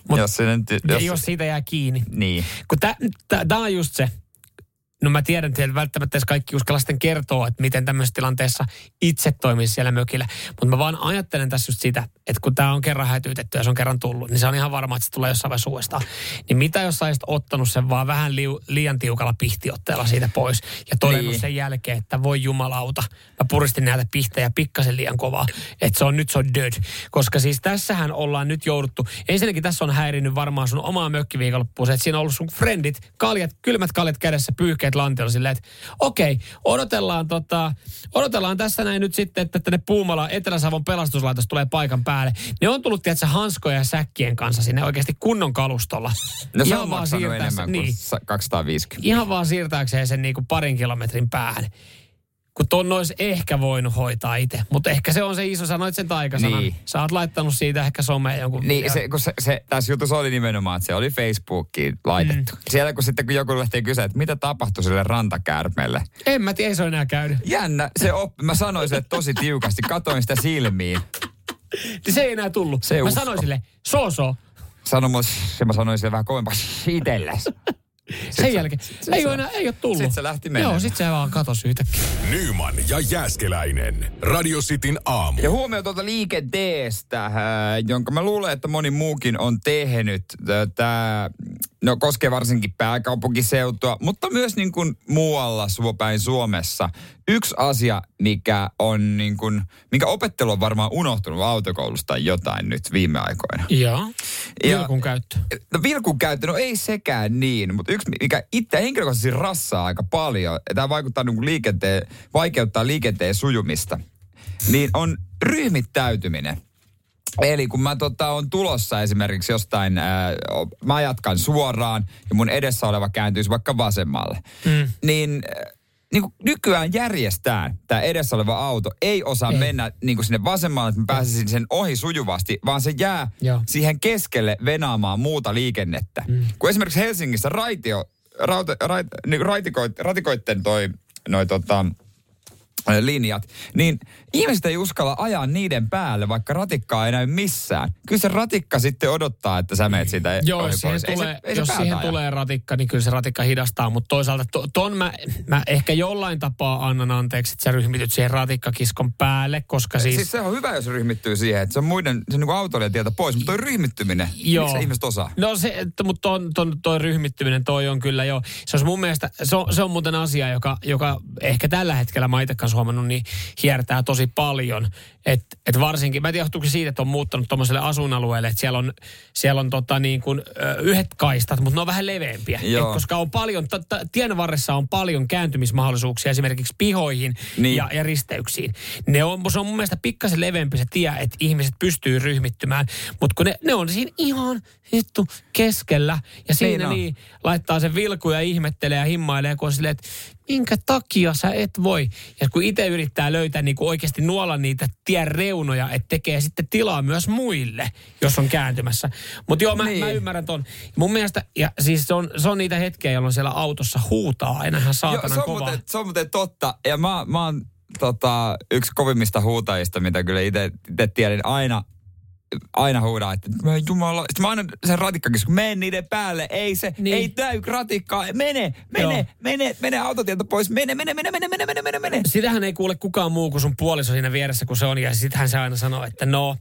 Mut- jos se nyt... Jos, ja jos siitä jää kiinni. Niin. Kun tämä on just se, no mä tiedän, että välttämättä kaikki uskalla sitten kertoa, että miten tämmöisessä tilanteessa itse toimisi siellä mökillä. Mutta mä vaan ajattelen tässä just sitä, että kun tämä on kerran hätyytetty ja se on kerran tullut, niin se on ihan varma, että se tulee jossain vaiheessa uudestaan. Niin mitä jos sä olisit ottanut sen vaan vähän liu, liian tiukalla pihtiotteella siitä pois ja todennut Niin. sen jälkeen, että voi jumalauta, mä puristin näitä pihtejä pikkasen liian kovaa, että se on nyt se on död. Koska siis tässähän ollaan nyt jouduttu, ensinnäkin tässä on häirinnyt varmaan sun omaa mökkiviikonloppuun että siinä on ollut sun friendit, kaljat, kylmät kaljat kädessä, pyyhkeet lantiolla silleen, että okei, odotellaan, tota, odotellaan tässä näin nyt sitten, että tänne Puumala Etelä-Savon pelastuslaitos tulee paikan päälle. Ne on tullut, tiedätkö, hanskoja ja säkkien kanssa sinne oikeasti kunnon kalustolla. No se Ihan on vaan enemmän kuin niin. sa- 250. Ihan vaan siirtääkseen sen niinku parin kilometrin päähän. Kun ton olisi ehkä voinut hoitaa itse. Mutta ehkä se on se iso, sanoit sen taikasanan. Niin. Sä oot laittanut siitä ehkä someen jonkun. Niin, se, kun se, se, tässä jutussa oli nimenomaan, että se oli Facebookiin laitettu. Mm. Siellä kun sitten kun joku lähtee kysyä, että mitä tapahtui sille rantakäärmeelle. En mä tiedä, ei se ole enää käynyt. Jännä, se oppi. Mä sanoin sen tosi tiukasti, katoin sitä silmiin. Niin se ei enää tullut. Se mä usko. sanoin sille, so so. Mulle, se mä sanoin sille vähän kovempaa, itelles. Sen jälkeen. ei, ole enää, ei ole tullut. sit se lähti menemään. Joo, sit se vaan katosi yhtäkkiä. Nyman ja Jääskeläinen. Radio Cityn aamu. Ja huomio tuolta liikenteestä, äh, jonka mä luulen, että moni muukin on tehnyt. Tämä no, koskee varsinkin pääkaupunkiseutua, mutta myös niin kuin muualla suopäin Suomessa. Yksi asia, mikä on niin kuin, minkä opettelu on varmaan unohtunut autokoulusta tai jotain nyt viime aikoina. Joo. Ja- Vilkun käyttö. No vilkun käyttö, no ei sekään niin, mutta yksi, mikä itse henkilökohtaisesti rassaa aika paljon, ja tämä vaikuttaa niin kuin liikenteen, vaikeuttaa liikenteen sujumista, niin on ryhmittäytyminen. Eli kun mä tota, on tulossa esimerkiksi jostain, ää, mä jatkan suoraan ja mun edessä oleva kääntyisi vaikka vasemmalle, mm. niin, niin kuin nykyään järjestään tämä edessä oleva auto ei osaa ei. mennä niin kuin sinne vasemmalle, että mä pääsisin sen ohi sujuvasti, vaan se jää Joo. siihen keskelle venaamaan muuta liikennettä. Mm. Kun esimerkiksi Helsingissä raitio, rauta, rait, niin raitikoit, ratikoitten toi, noi tota, linjat, niin ihmiset ei uskalla ajaa niiden päälle, vaikka ratikkaa ei näy missään. Kyllä se ratikka sitten odottaa, että sä meet siitä Joo, ohi jos siihen, pois. Ei tulee, se, ei se jos päätä siihen aja. tulee ratikka, niin kyllä se ratikka hidastaa. Mutta toisaalta to, ton mä, mä ehkä jollain tapaa annan anteeksi, että sä ryhmityt siihen ratikkakiskon päälle, koska siis... Siis, se on hyvä, jos ryhmittyy siihen, että se on muiden, se on niin autoilijan tieltä pois, mutta toi ryhmittyminen, miksi se ihmiset osaa? No se, mutta ton, ton, toi ryhmittyminen, toi on kyllä jo, se on mun mielestä, se on, se on muuten asia, joka, joka ehkä tällä hetkellä mä itse kanssa huomannut, niin hiertää tosi paljon. Että et varsinkin, mä en tiedä johtuuko siitä, että on muuttanut tuommoiselle asuinalueelle, että siellä on, siellä on tota niin kuin, yhdet kaistat, mutta ne on vähän leveämpiä. Joo. Et koska on paljon, t- t- tien varressa on paljon kääntymismahdollisuuksia esimerkiksi pihoihin Niin. ja, ja risteyksiin. Ne on, se on mun mielestä pikkasen leveämpi se tie, että ihmiset pystyy ryhmittymään. Mutta kun ne, ne on siinä ihan hittu keskellä ja siinä Niin niin, niin laittaa sen vilku ja ihmettelee ja himmailee, kun on silleen, että minkä takia sä et voi. Ja kun itse yrittää löytää niin kuin oikeasti nuolla niitä tien reunoja, että tekee sitten tilaa myös muille, jos on kääntymässä. Mutta joo, mä, Niin. mä ymmärrän ton. Mun mielestä, ja siis se on, se on niitä hetkiä, jolloin siellä autossa huutaa aina ihan Joo, saatanan se, on kovaa. muuten, se on muuten totta. Ja mä, mä oon tota, yksi kovimmista huutajista, mitä kyllä itse tiedin aina aina huudaa, että mä jumala. Sitten mä aina sen ratikkakin, kun menen niiden päälle, ei se, Niin. niin. ei täy ratikkaa, mene, mene, Joo. mene, mene autotieltä pois, mene, mene, mene, mene, mene, mene, mene, mene. Sitähän ei kuule kukaan muu kuin sun puoliso siinä vieressä, kun se on. Ja sittenhän se aina sanoo, että no,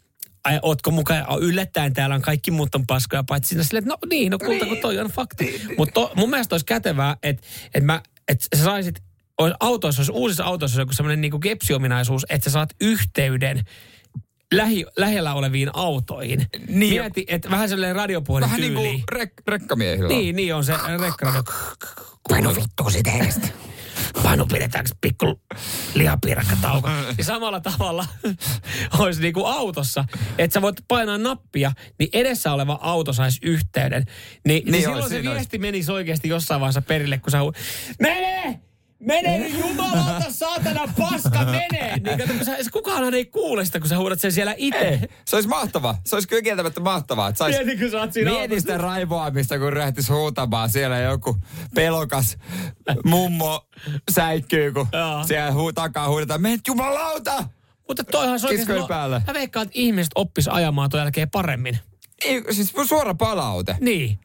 ai, ootko mukaan, yllättäen täällä on kaikki muut on paskoja, paitsi sinä silleen, että no niin, no kulta, kun toi on fakta. Mutta mun mielestä olisi kätevää, että et mä, että sä saisit, olisi autoissa, olisi uusissa autoissa joku semmoinen niinku kepsiominaisuus, että sä saat yhteyden lähi, lähellä oleviin autoihin. Niin. Mieti, että vähän sellainen radiopuhelin Vähän niin tyyliin. kuin rek- rekkamiehillä. on. Niin, niin on se rekkaradio. Paino vittu siitä edestä. Paino pidetäänkö pikku lihapiirakka tauko. Niin samalla tavalla olisi niin kuin autossa, että sä voit painaa nappia, niin edessä oleva auto saisi yhteyden. Niin, niin, Niin silloin olisi, se viesti menisi oikeasti jossain vaiheessa perille, kun sä hu... Mene! Mene nyt jumalauta, saatana paska, mene! Niin kato, kun sä, kukaan ei kuule sitä, kun sä huudat sen siellä itse. Se olisi mahtavaa. Se olisi kyllä kieltämättä mahtavaa. Että sais... Mieti, kun sä oot siinä Mieti sitä raivoamista, kun ryhtis huutamaan. Siellä joku pelokas mummo säikkyy, kun Joo. siellä huu, takaa huudetaan, menet jumalauta! Mutta toihan se oikeasti... Kiskojen päälle. Mä veikkaan, että ihmiset oppis ajamaan tuon jälkeen paremmin. Ei, siis suora palaute. Niin.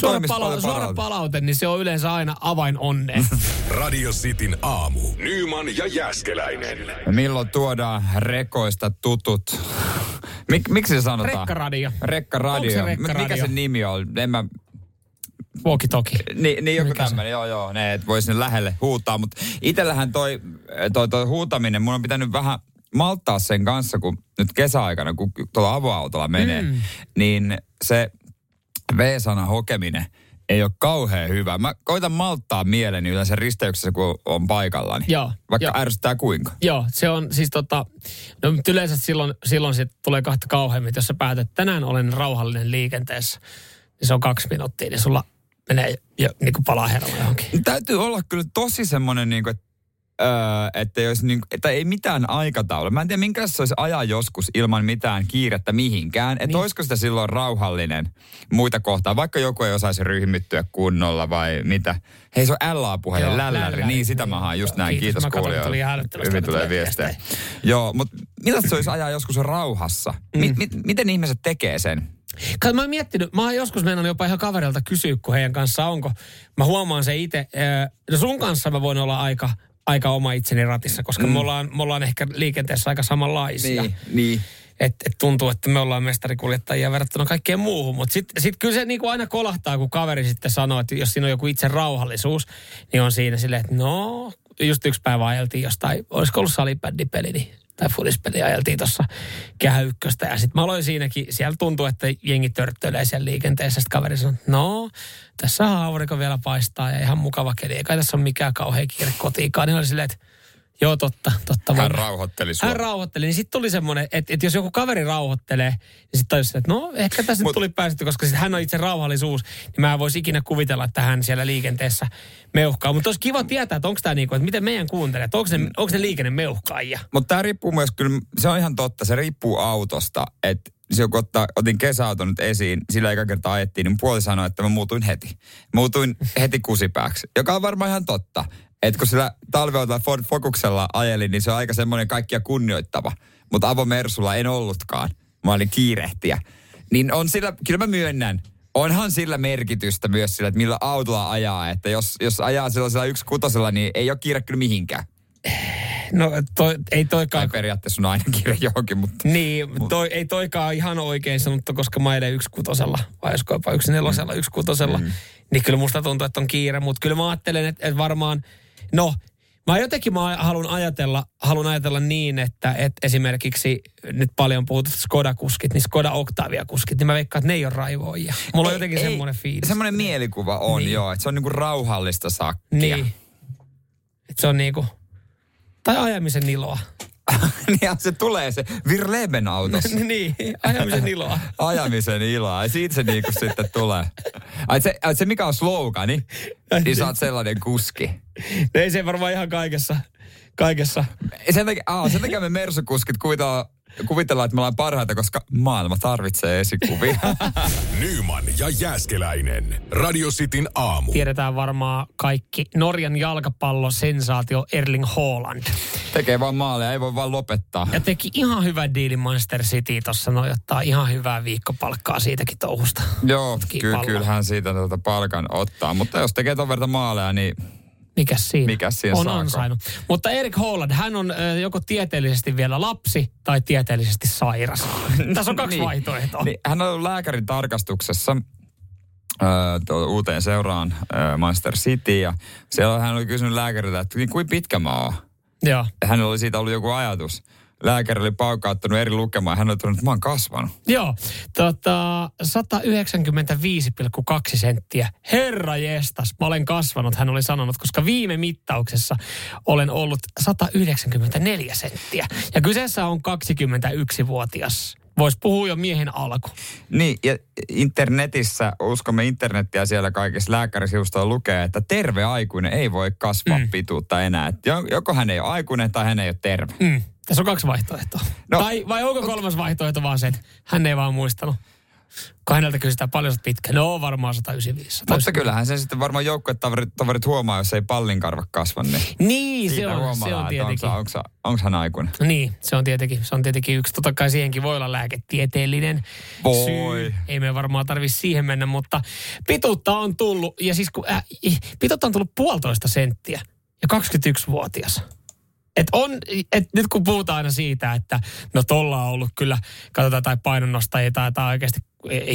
Suora, pala- suora palaute. palaute, niin se on yleensä aina avain onneen. Radio Cityn aamu. Nyman ja Jäskeläinen. Milloin tuodaan rekoista tutut? Mik, miksi se sanotaan? Rekkaradio. Rekkaradio. Onko se rekkaradio? Mikä se nimi on? En mä, Walkie toki. niin, niin joku tämmöinen, joo joo, ne, et voi sinne lähelle huutaa. Mutta itsellähän toi, toi, toi huutaminen, mun on pitänyt vähän malttaa sen kanssa, kun nyt kesäaikana, kun tuolla avoautolla menee, mm. niin se V-sana hokeminen ei ole kauhean hyvä. Mä koitan malttaa mieleni yleensä risteyksessä, kun on paikallani. Joo, Vaikka joo. ärsyttää kuinka. Joo, se on siis tota, no yleensä silloin, silloin sit tulee kahta kauheammin, jos sä päätät, että tänään olen rauhallinen liikenteessä, niin se on kaksi minuuttia, niin sulla menee jo niin kuin palaa hermo johonkin. Täytyy olla kyllä tosi semmoinen, niin kuin, että Öö, että, olisi niin, että ei mitään aikataulua. Mä en tiedä, minkälaista se olisi ajaa joskus ilman mitään kiirettä mihinkään. Että Niin. olisiko sitä silloin rauhallinen muita kohtaa, vaikka joku ei osaisi ryhmittyä kunnolla vai mitä. Hei, se on LA-puhelin, Joo, lälläri. lälläri. Niin, sitä mä haen just näin. kiitos. Kiitos kuulijoille. Hyvin tulee viestejä. viestejä. Joo, mutta millaista se olisi ajaa joskus rauhassa? Mi- mi- miten ihmiset tekee sen? Kai mä oon miettinyt, mä oon joskus mennä jopa ihan kaverilta kysyä, kun heidän kanssa onko. Mä huomaan se itse. No sun kanssa mä voin olla aika, aika oma itseni ratissa, koska mm. me, ollaan, me ollaan ehkä liikenteessä aika samanlaisia. niin. Et, et tuntuu, että me ollaan mestarikuljettajia verrattuna kaikkeen muuhun. Mutta sitten sit kyllä se niinku aina kolahtaa, kun kaveri sitten sanoo, että jos siinä on joku itse rauhallisuus, niin on siinä silleen, että no, just yksi päivä ajeltiin jostain, olisiko ollut salibändipeli, niin tai fudispeli ajeltiin tuossa kehä ykköstä. Ja sitten mä aloin siinäkin, siellä tuntuu, että jengi törttöilee siellä liikenteessä. Sitten kaveri sanoi, no, tässä aurinko vielä paistaa ja ihan mukava keli. Ei kai tässä ole mikään kauhean kiire kotiinkaan. Niin oli silleen, että joo, totta, totta. Hän rauhoitteli sua. hän rauhoitteli, niin sitten tuli semmoinen, että, että jos joku kaveri rauhoittelee, niin sitten tajusin, että no ehkä tässä Mut- nyt tuli päästy, koska sit hän on itse rauhallisuus, niin mä en voisi ikinä kuvitella, että hän siellä liikenteessä meuhkaa. Mutta olisi kiva tietää, että onko tämä niin kuin, että miten meidän kuuntelee, että onko ne, onko ne liikennemeuhkaajia. Mutta tämä riippuu myös kyllä, se on ihan totta, se riippuu autosta. Että se kun ottaa, otin kesäauton nyt esiin, sillä eka kertaa ajettiin, niin puoli sanoi, että mä muutuin heti. Muutuin heti kusipääksi, joka on varmaan ihan totta. Että kun sillä talveautolla Ford Focuksella ajelin, niin se on aika semmoinen kaikkia kunnioittava. Mutta avomersulla en ollutkaan. Mä olin kiirehtiä. Niin on sillä, kyllä mä myönnän, onhan sillä merkitystä myös sillä, että millä autolla ajaa. Että jos, jos ajaa sellaisella yksi kutosella, niin ei ole kiire kyllä mihinkään. No toi, ei Tai toikaan, periaatteessa on aina kiire johonkin, mutta... niin, toi, ei toikaan ihan oikein sanottu, koska mä ajan yksi kutosella, vai olisiko jopa yksi nelosella, yksi kutosella. Mm. Niin kyllä musta tuntuu, että on kiire, mutta kyllä mä ajattelen, että, että varmaan, no, Mä jotenkin mä haluan ajatella, haluan ajatella niin, että, että esimerkiksi nyt paljon puhutut Skoda-kuskit, niin Skoda Octavia-kuskit, niin mä veikkaan, että ne ei ole raivoajia. Mulla on Ei- jotenkin ei, semmoinen fiilis. Semmoinen mielikuva on, Niin. niin. joo. Että se on niinku rauhallista sakkia. Niin. Että se on niinku, tai ajamisen iloa. ja se tulee se Virleben autossa. niin, ajamisen iloa. Ajamisen iloa. Ja siitä se niinku sitten tulee. Ai se, ai se mikä on slogani, niin sä oot sellainen kuski. No ei se varmaan ihan kaikessa, kaikessa. Sen takia, aa, sen takia me mersukuskit kuvitellaan, kuvitellaan, että me ollaan parhaita, koska maailma tarvitsee esikuvia. Nyman ja Jäskeläinen. Radio Cityn aamu. Tiedetään varmaan kaikki Norjan jalkapallosensaatio Erling Haaland. Tekee vaan maaleja, ei voi vaan lopettaa. Ja teki ihan hyvän diilin Manchester City tuossa, no ottaa ihan hyvää viikkopalkkaa siitäkin touhusta. Joo, ky- kyllähän siitä tuota palkan ottaa. Mutta jos tekee ton verran maaleja, niin Mikäs siinä? Mikäs siinä On saako? ansainnut. Mutta Erik Haaland, hän on joko tieteellisesti vielä lapsi tai tieteellisesti sairas. Tässä on kaksi Niin. vaihtoehtoa. Niin, hän on ollut lääkärin tarkastuksessa tuo uuteen seuraan ö, Manchester City ja siellä hän oli kysynyt lääkäriltä, että niin kuin pitkä mä oon. Joo. Ja hänellä oli siitä ollut joku ajatus lääkäri oli paukauttanut eri lukemaan. Hän oli todennut, että mä oon kasvanut. Joo, tota, 195,2 senttiä. Herra jestas, mä olen kasvanut, hän oli sanonut, koska viime mittauksessa olen ollut 194 senttiä. Ja kyseessä on 21-vuotias. Voisi puhua jo miehen alku. Niin, ja internetissä, uskomme internettiä siellä kaikissa lääkärisivustoilla lukee, että terve aikuinen ei voi kasvaa mm. pituutta enää. Et joko hän ei ole aikuinen tai hän ei ole terve. Mm. Tässä on kaksi vaihtoehtoa. No. Tai, vai onko kolmas vaihtoehto vaan se, että hän ei vaan muistanut? Kun häneltä kysytään paljon sä oot pitkä. No varmaan 195. Mutta kyllähän se sitten varmaan joukkuetoverit toverit huomaa, jos ei pallinkarva kasva, niin Niin, se on, huomaa, se on tietenkin. onko, onko, onko hän aikuinen. Niin, se on tietenkin, se on tietenkin yksi. Totta kai siihenkin voi olla lääketieteellinen Voi. syy. Ei me varmaan tarvitse siihen mennä, mutta pituutta on tullut, ja siis kun, äh, pituutta on tullut puolitoista senttiä ja 21-vuotias. Et on, et nyt kun puhutaan aina siitä, että no tolla on ollut kyllä, katsotaan tai painonnostajia tai, tai oikeasti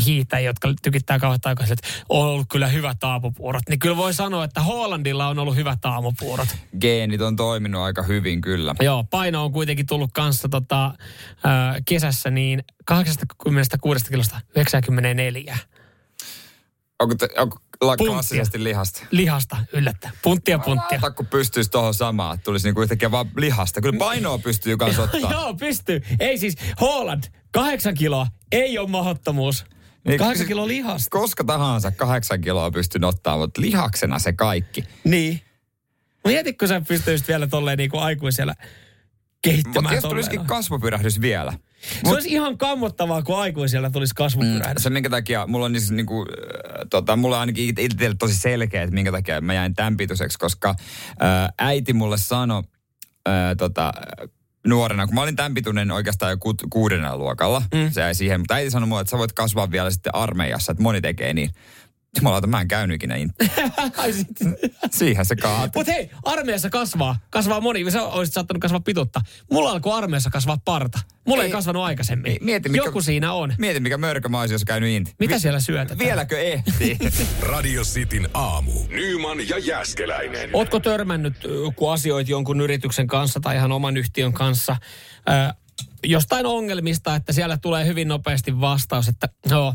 hiihtäjiä, jotka tykittää kauhean aikaisin, että on ollut kyllä hyvät aamupuurot. Niin kyllä voi sanoa, että Hollandilla on ollut hyvät aamupuurot. Geenit on toiminut aika hyvin kyllä. Joo, paino on kuitenkin tullut kanssa tota, äh, kesässä niin 86 kilosta 94 Onko, te, onko Punttia. klassisesti lihasta? lihasta yllättä. Punttia punttia. Ota, kun pystyisi tuohon samaan, että tulisi niinku yhtäkkiä vaan lihasta. Kyllä painoa pystyy kanssa ottaa. Joo, pystyy. Ei siis, Holland, kahdeksan kiloa, ei ole mahdottomuus. Niin, Kahdeksan siis kiloa lihasta. Koska tahansa kahdeksan kiloa pystyn ottaa, mutta lihaksena se kaikki. Niin. Mieti, kun sä pystyisit vielä tolleen niin kuin aikuisella kehittämään Mutta jos tulisikin noin. kasvupyrähdys vielä. Se olisi ihan kammottavaa, kun aikuisella tulisi kasvupyrähdys. Se minkä takia, mulla on siis niinku, äh, tota, mulla on ainakin itse itselle tosi selkeä, että minkä takia mä jäin tämän pituiseksi, koska äh, äiti mulle sanoi äh, tota, nuorena, kun mä olin tämän pituinen oikeastaan jo ku, kuudennella luokalla, mm. se jäi siihen, mutta äiti sanoi mulle, että sä voit kasvaa vielä sitten armeijassa, että moni tekee niin. Jumalauta, mä en käynyt ikinä. Siihen se kaatui. Mutta hei, armeijassa kasvaa. Kasvaa moni. Sä olisit saattanut kasvaa pituutta. Mulla alkoi armeijassa kasvaa parta. Mulla ei, Ei. kasvanut aikaisemmin. Mieti, mikä- Joku siinä on. Mieti, mikä mörkö mä olisin, jos käynyt inti. Mitä siellä syötetään? Vieläkö ehtii? Radio Cityn aamu. Nyman ja Jäskeläinen. Ootko törmännyt, kun asioit jonkun yrityksen kanssa tai ihan oman yhtiön kanssa, ö, jostain ongelmista, että siellä tulee hyvin nopeasti vastaus, että joo,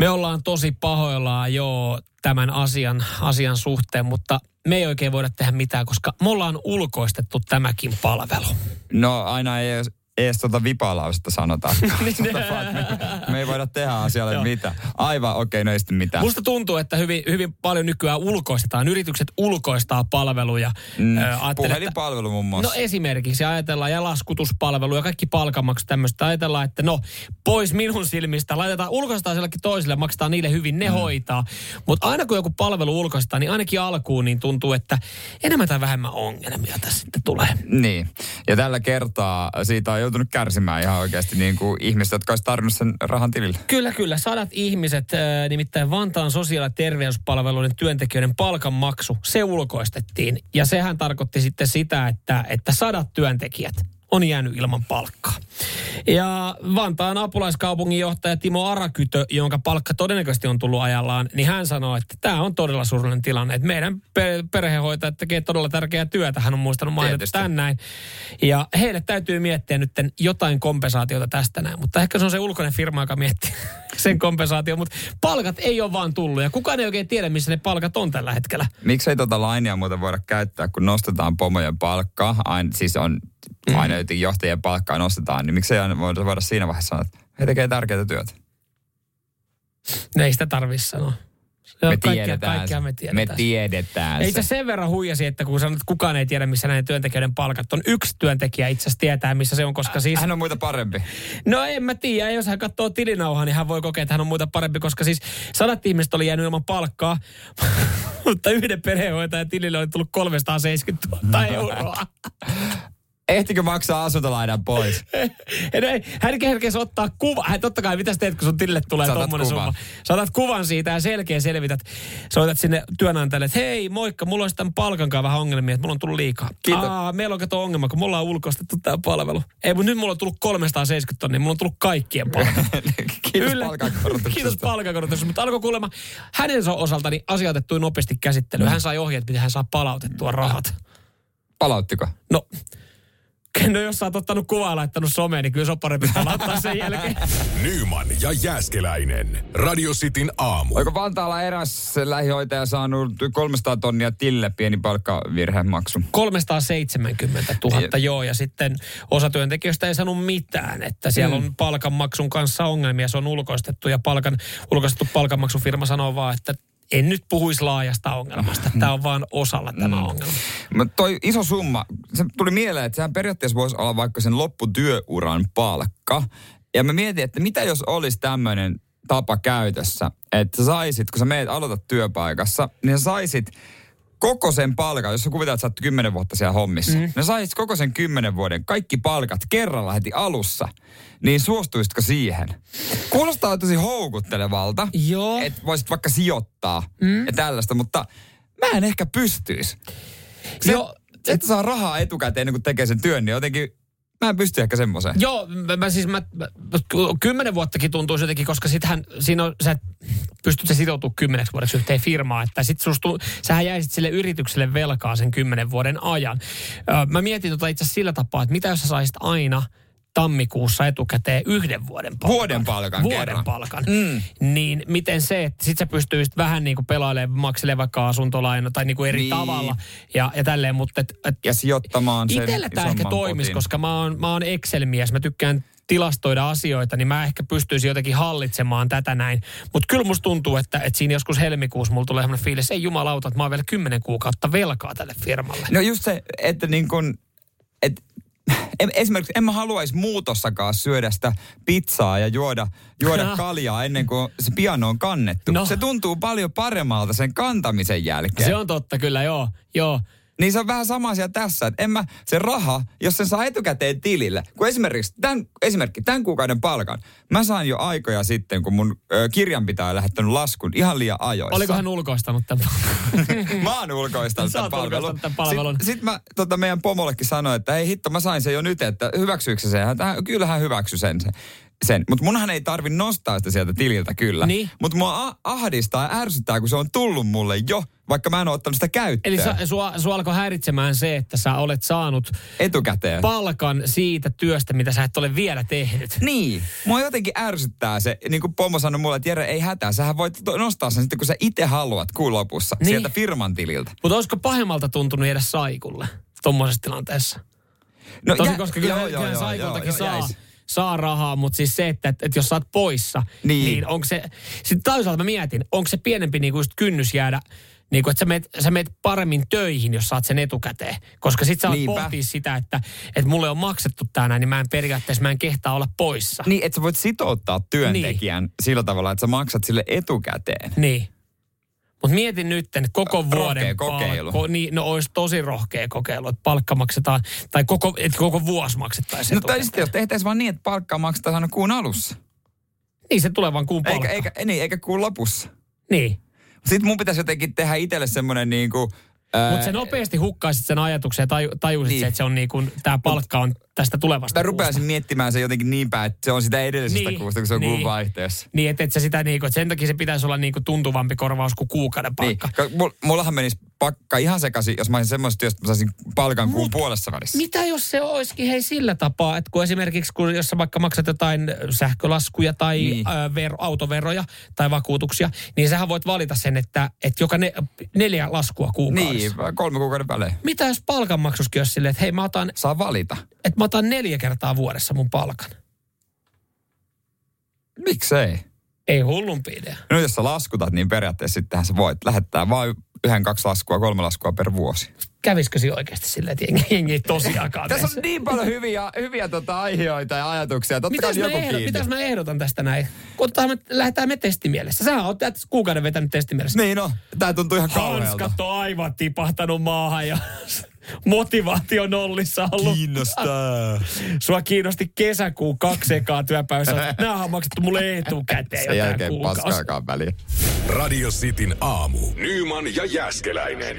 me ollaan tosi pahoillaan joo tämän asian, asian suhteen, mutta me ei oikein voida tehdä mitään, koska me ollaan ulkoistettu tämäkin palvelu. No aina ei edes tuota vipalausetta sanotaan. Että me, me ei voida tehdä asialle Joo. mitään. Aivan, okei, no ei sitten mitään. Musta tuntuu, että hyvin, hyvin paljon nykyään ulkoistetaan. Yritykset ulkoistaa palveluja. Mm, että- Puhelinpalvelu muun muassa. No esimerkiksi ajatellaan ja laskutuspalvelu ja kaikki palkanmaksut tämmöistä. Ajatellaan, että no pois minun silmistä, laitetaan ulkoistaan sellekin toisille, maksetaan niille hyvin, ne mm. hoitaa. Mutta aina kun joku palvelu ulkoistaa, niin ainakin alkuun niin tuntuu, että enemmän tai vähemmän ongelmia tässä sitten tulee. Niin. Ja tällä kertaa siitä on joutunut kärsimään ihan oikeasti niin kuin ihmiset, jotka olisi tarvinnut sen rahan tilille. Kyllä, kyllä. Sadat ihmiset, äh, nimittäin Vantaan sosiaali- ja terveyspalveluiden työntekijöiden palkanmaksu, se ulkoistettiin. Ja sehän tarkoitti sitten sitä, että, että sadat työntekijät on jäänyt ilman palkkaa. Ja Vantaan apulaiskaupunginjohtaja Timo Arakytö, jonka palkka todennäköisesti on tullut ajallaan, niin hän sanoi, että tämä on todella surullinen tilanne. Että meidän pe- perhehoitajat tekee todella tärkeää työtä. Hän on muistanut mainita tämän näin. Ja heille täytyy miettiä nyt jotain kompensaatiota tästä näin. Mutta ehkä se on se ulkoinen firma, joka miettii sen kompensaation. Mutta palkat ei ole vaan tullut. Ja kukaan ei oikein tiedä, missä ne palkat on tällä hetkellä. Miksei tota lainia muuten voida käyttää, kun nostetaan pomojen palkkaa, aina, siis on. Aina jotenkin johtajien palkkaa nostetaan, niin miksei aina voida, voida siinä vaiheessa sanoa, että he tekee tärkeää työtä. Ne ei sitä tarvitse sanoa. Me kaikkea, tiedetään. kaikkea me me tiedetään. tiedetään Ei se. se sen verran huijasi, että kun sanot, että kukaan ei tiedä, missä näiden työntekijöiden palkat on. Yksi työntekijä itse asiassa tietää, missä se on, koska siis... Hän on muita parempi. No en mä tiedä, jos hän katsoo tilinauhaa, niin hän voi kokea, että hän on muita parempi, koska siis sadat ihmiset oli jäänyt ilman palkkaa, mutta yhden perhehoitajan tilille oli tullut 370 000 euroa. Ehtikö maksaa asuntolainan pois? Ei, hän kerkesi ottaa kuva. Hän totta kai, mitä teet, kun sun tilille tulee Saatat tommonen kuvan. summa. Saatat kuvan siitä ja selkeä selvität. Soitat sinne työnantajalle, että hei, moikka, mulla olisi tämän palkankaan vähän ongelmia, että mulla on tullut liikaa. Kiitos. Aa, meillä on kato ongelma, kun mulla on ulkoistettu tämä palvelu. Ei, mutta nyt mulla on tullut 370 tonnia, mulla on tullut kaikkien palkat. Kiitos Yllä- palkankorotuksesta. Kiitos palkankorotuksesta. Mutta alkoi kuulemma hänen osaltani asia otettui nopeasti käsittelyyn. Mm. Hän sai ohjeet, miten hän saa palautettua rahat. Palauttiko? No, No jos sä oot ottanut kuvaa ja laittanut someen, niin kyllä se on parempi laittaa sen jälkeen. Nyman ja Jääskeläinen. Radio Cityn aamu. Oliko Vantaalla eräs lähihoitaja saanut 300 tonnia tille pieni palkkavirhemaksu? 370 000, joo, ja sitten osa työntekijöistä ei saanut mitään, että siellä on palkanmaksun kanssa ongelmia, se on ulkoistettu, ja palkan, ulkoistettu palkanmaksufirma sanoo vaan, että en nyt puhuisi laajasta ongelmasta. Tämä on vaan osalla tämä Mm. ongelma. Mutta toi iso summa, se tuli mieleen, että sehän periaatteessa voisi olla vaikka sen lopputyöuran palkka. Ja mä mietin, että mitä jos olisi tämmöinen tapa käytössä, että saisit, kun sä meet aloitat työpaikassa, niin sä saisit koko sen palkan, jos sä kuvitellaan, että sä oot kymmenen vuotta siellä hommissa, mm. niin saisit koko sen kymmenen vuoden kaikki palkat kerralla heti alussa, niin suostuisitko siihen? Kuulostaa tosi houkuttelevalta, että voisit vaikka sijoittaa mm. ja tällaista, mutta mä en ehkä pystyisi. Se, Joo. se, että saa rahaa etukäteen ennen kuin tekee sen työn, niin jotenkin, mä en pysty ehkä semmoiseen. Joo, mä, mä siis mä, mä, kymmenen vuottakin tuntuu jotenkin, koska sittenhän siinä on, sä pystyt se sitoutumaan kymmeneksi vuodeksi yhteen firmaan, että sit sustu, sähän jäisit sille yritykselle velkaa sen kymmenen vuoden ajan. Mä mietin tota itse asiassa sillä tapaa, että mitä jos sä saisit aina tammikuussa etukäteen yhden vuoden palkan. Vuoden palkan Vuoden kerran. palkan. Mm. Niin miten se, että sit sä pystyisit vähän niin kuin pelailemaan, makselemaan vaikka asuntolaina tai niin kuin eri Niin. tavalla ja, ja tälleen, mutta et, et Ja sijoittamaan sen Itellä tämä ehkä toimisi, koska mä oon, mä oon Excel-mies, mä tykkään tilastoida asioita, niin mä ehkä pystyisin jotenkin hallitsemaan tätä näin. Mutta kyllä musta tuntuu, että, että siinä joskus helmikuussa mulla tulee sellainen fiilis, ei jumalauta, että mä oon vielä kymmenen kuukautta velkaa tälle firmalle. No just se, että niin että en- esimerkiksi en mä haluaisi muutossakaan syödä sitä pizzaa ja juoda, juoda kaljaa ennen kuin se piano on kannettu. No. Se tuntuu paljon paremmalta sen kantamisen jälkeen. Se on totta kyllä, joo. joo. Niin se on vähän sama asia tässä, että en mä, se raha, jos sen saa etukäteen tilille, kun esimerkiksi tämän, esimerkki, tämän kuukauden palkan, mä saan jo aikoja sitten, kun mun ö, kirjanpitäjä lähettänyt laskun ihan liian ajoissa. Oliko hän ulkoistanut tämän? Mä oon ulkoistanut tämän palvelun. tämän palvelun. Sitten sit mä tota meidän pomollekin sanoin, että hei hitto, mä sain sen jo nyt, että hyväksyykö se sen? Hän, "Hän- kyllä hän hyväksy sen. sen. Mutta munhan ei tarvi nostaa sitä sieltä tililtä kyllä. Niin. Mutta mua ahdistaa ja ärsyttää, kun se on tullut mulle jo, vaikka mä en ole ottanut sitä käyttöön. Eli sa, sua, sua alkoi häiritsemään se, että sä olet saanut Etukäteen. palkan siitä työstä, mitä sä et ole vielä tehnyt. Niin. Mua jotenkin ärsyttää se, niin kuin Pomo sanoi mulle, että Jere, ei hätää. Sähän voit nostaa sen sitten, kun sä itse haluat kuun lopussa Niin. sieltä firman tililtä. Mutta olisiko pahemmalta tuntunut jäädä saikulle tuommoisessa tilanteessa? No, Tosi, jä- koska kyllä, kyllä Saikoltakin joo, saa, jäis. Saa rahaa, mutta siis se, että, että, että jos sä oot poissa, Niin. niin, onko se, sitten toisaalta mä mietin, onko se pienempi niin kuin just kynnys jäädä, niin kuin, että sä meet, sä meet paremmin töihin, jos saat sen etukäteen. Koska sit sä Niinpä. pohtia sitä, että, että mulle on maksettu tää näin, niin mä en periaatteessa, mä en kehtaa olla poissa. Niin, että sä voit sitouttaa työntekijän niin. sillä tavalla, että sä maksat sille etukäteen. Niin. Mutta mietin nyt koko vuoden kokeilu. Palkko, niin, no olisi tosi rohkea kokeilu, että palkka maksetaan, tai koko, että koko vuosi maksettaisiin No tai sitten jos tehtäisiin vaan niin, että palkkaa maksetaan aina kuun alussa. Niin se tulevan kuun palkka. Eikä, eikä, niin, eikä kuun lopussa. Niin. Sitten mun pitäisi jotenkin tehdä itselle semmoinen niin kuin... Mutta se nopeasti hukkaisit sen ajatuksen ja taju, tajusit Niin. niin. se, että se on niin kuin, tämä palkka on tästä tulevasta Mä rupeaisin miettimään se jotenkin niin päin, että se on sitä edellisestä Niin, kuusta, kun se on kuun niin. vaihteessa. Niin, että et sä sitä niin kuin, että sen takia se pitäisi olla niin kuin tuntuvampi korvaus kuin kuukauden Niin. palkka. Ka- mul- Mullahan menisi pakka ihan sekaisin, jos mä olisin semmoisesta työstä, että mä saisin palkan kuun puolessa välissä. Mitä jos se olisikin hei sillä tapaa, että kun esimerkiksi kun jos sä vaikka maksat jotain sähkölaskuja tai Niin. ö, ver, autoveroja tai vakuutuksia, niin sähän voit valita sen, että, että joka ne, neljä laskua kuukaudessa. Niin, kolme kuukauden välein. Mitä jos palkanmaksuskin olisi silleen, että hei mä otan, Saa valita. että mä otan neljä kertaa vuodessa mun palkan. Miksei? Ei hullumpi idea. No jos sä laskutat, niin periaatteessa sittenhän sä voit lähettää vain yhden, kaksi laskua, kolme laskua per vuosi. Kävisikö se oikeasti silleen, että jengi, jengi tosiaankaan Tässä on niin paljon hyviä, hyviä tota aiheita ja ajatuksia. Totta Mitäs mä, joku ehdot, mitäs mä ehdotan tästä näin? Kun me, lähdetään me testimielessä. Sähän oot tätä kuukauden vetänyt testimielessä. Niin no, tää tuntuu ihan kauhealta. Hanskat on aivan tipahtanut maahan ja motivaatio nollissa ollut. Kiinnostaa. Sua kiinnosti kesäkuun kaksi ekaa työpäivässä. Nämä on maksettu mulle etukäteen Sen jälkeen kuukausi. paskaakaan väliä. Radio Cityn aamu. Nyman ja Jäskeläinen.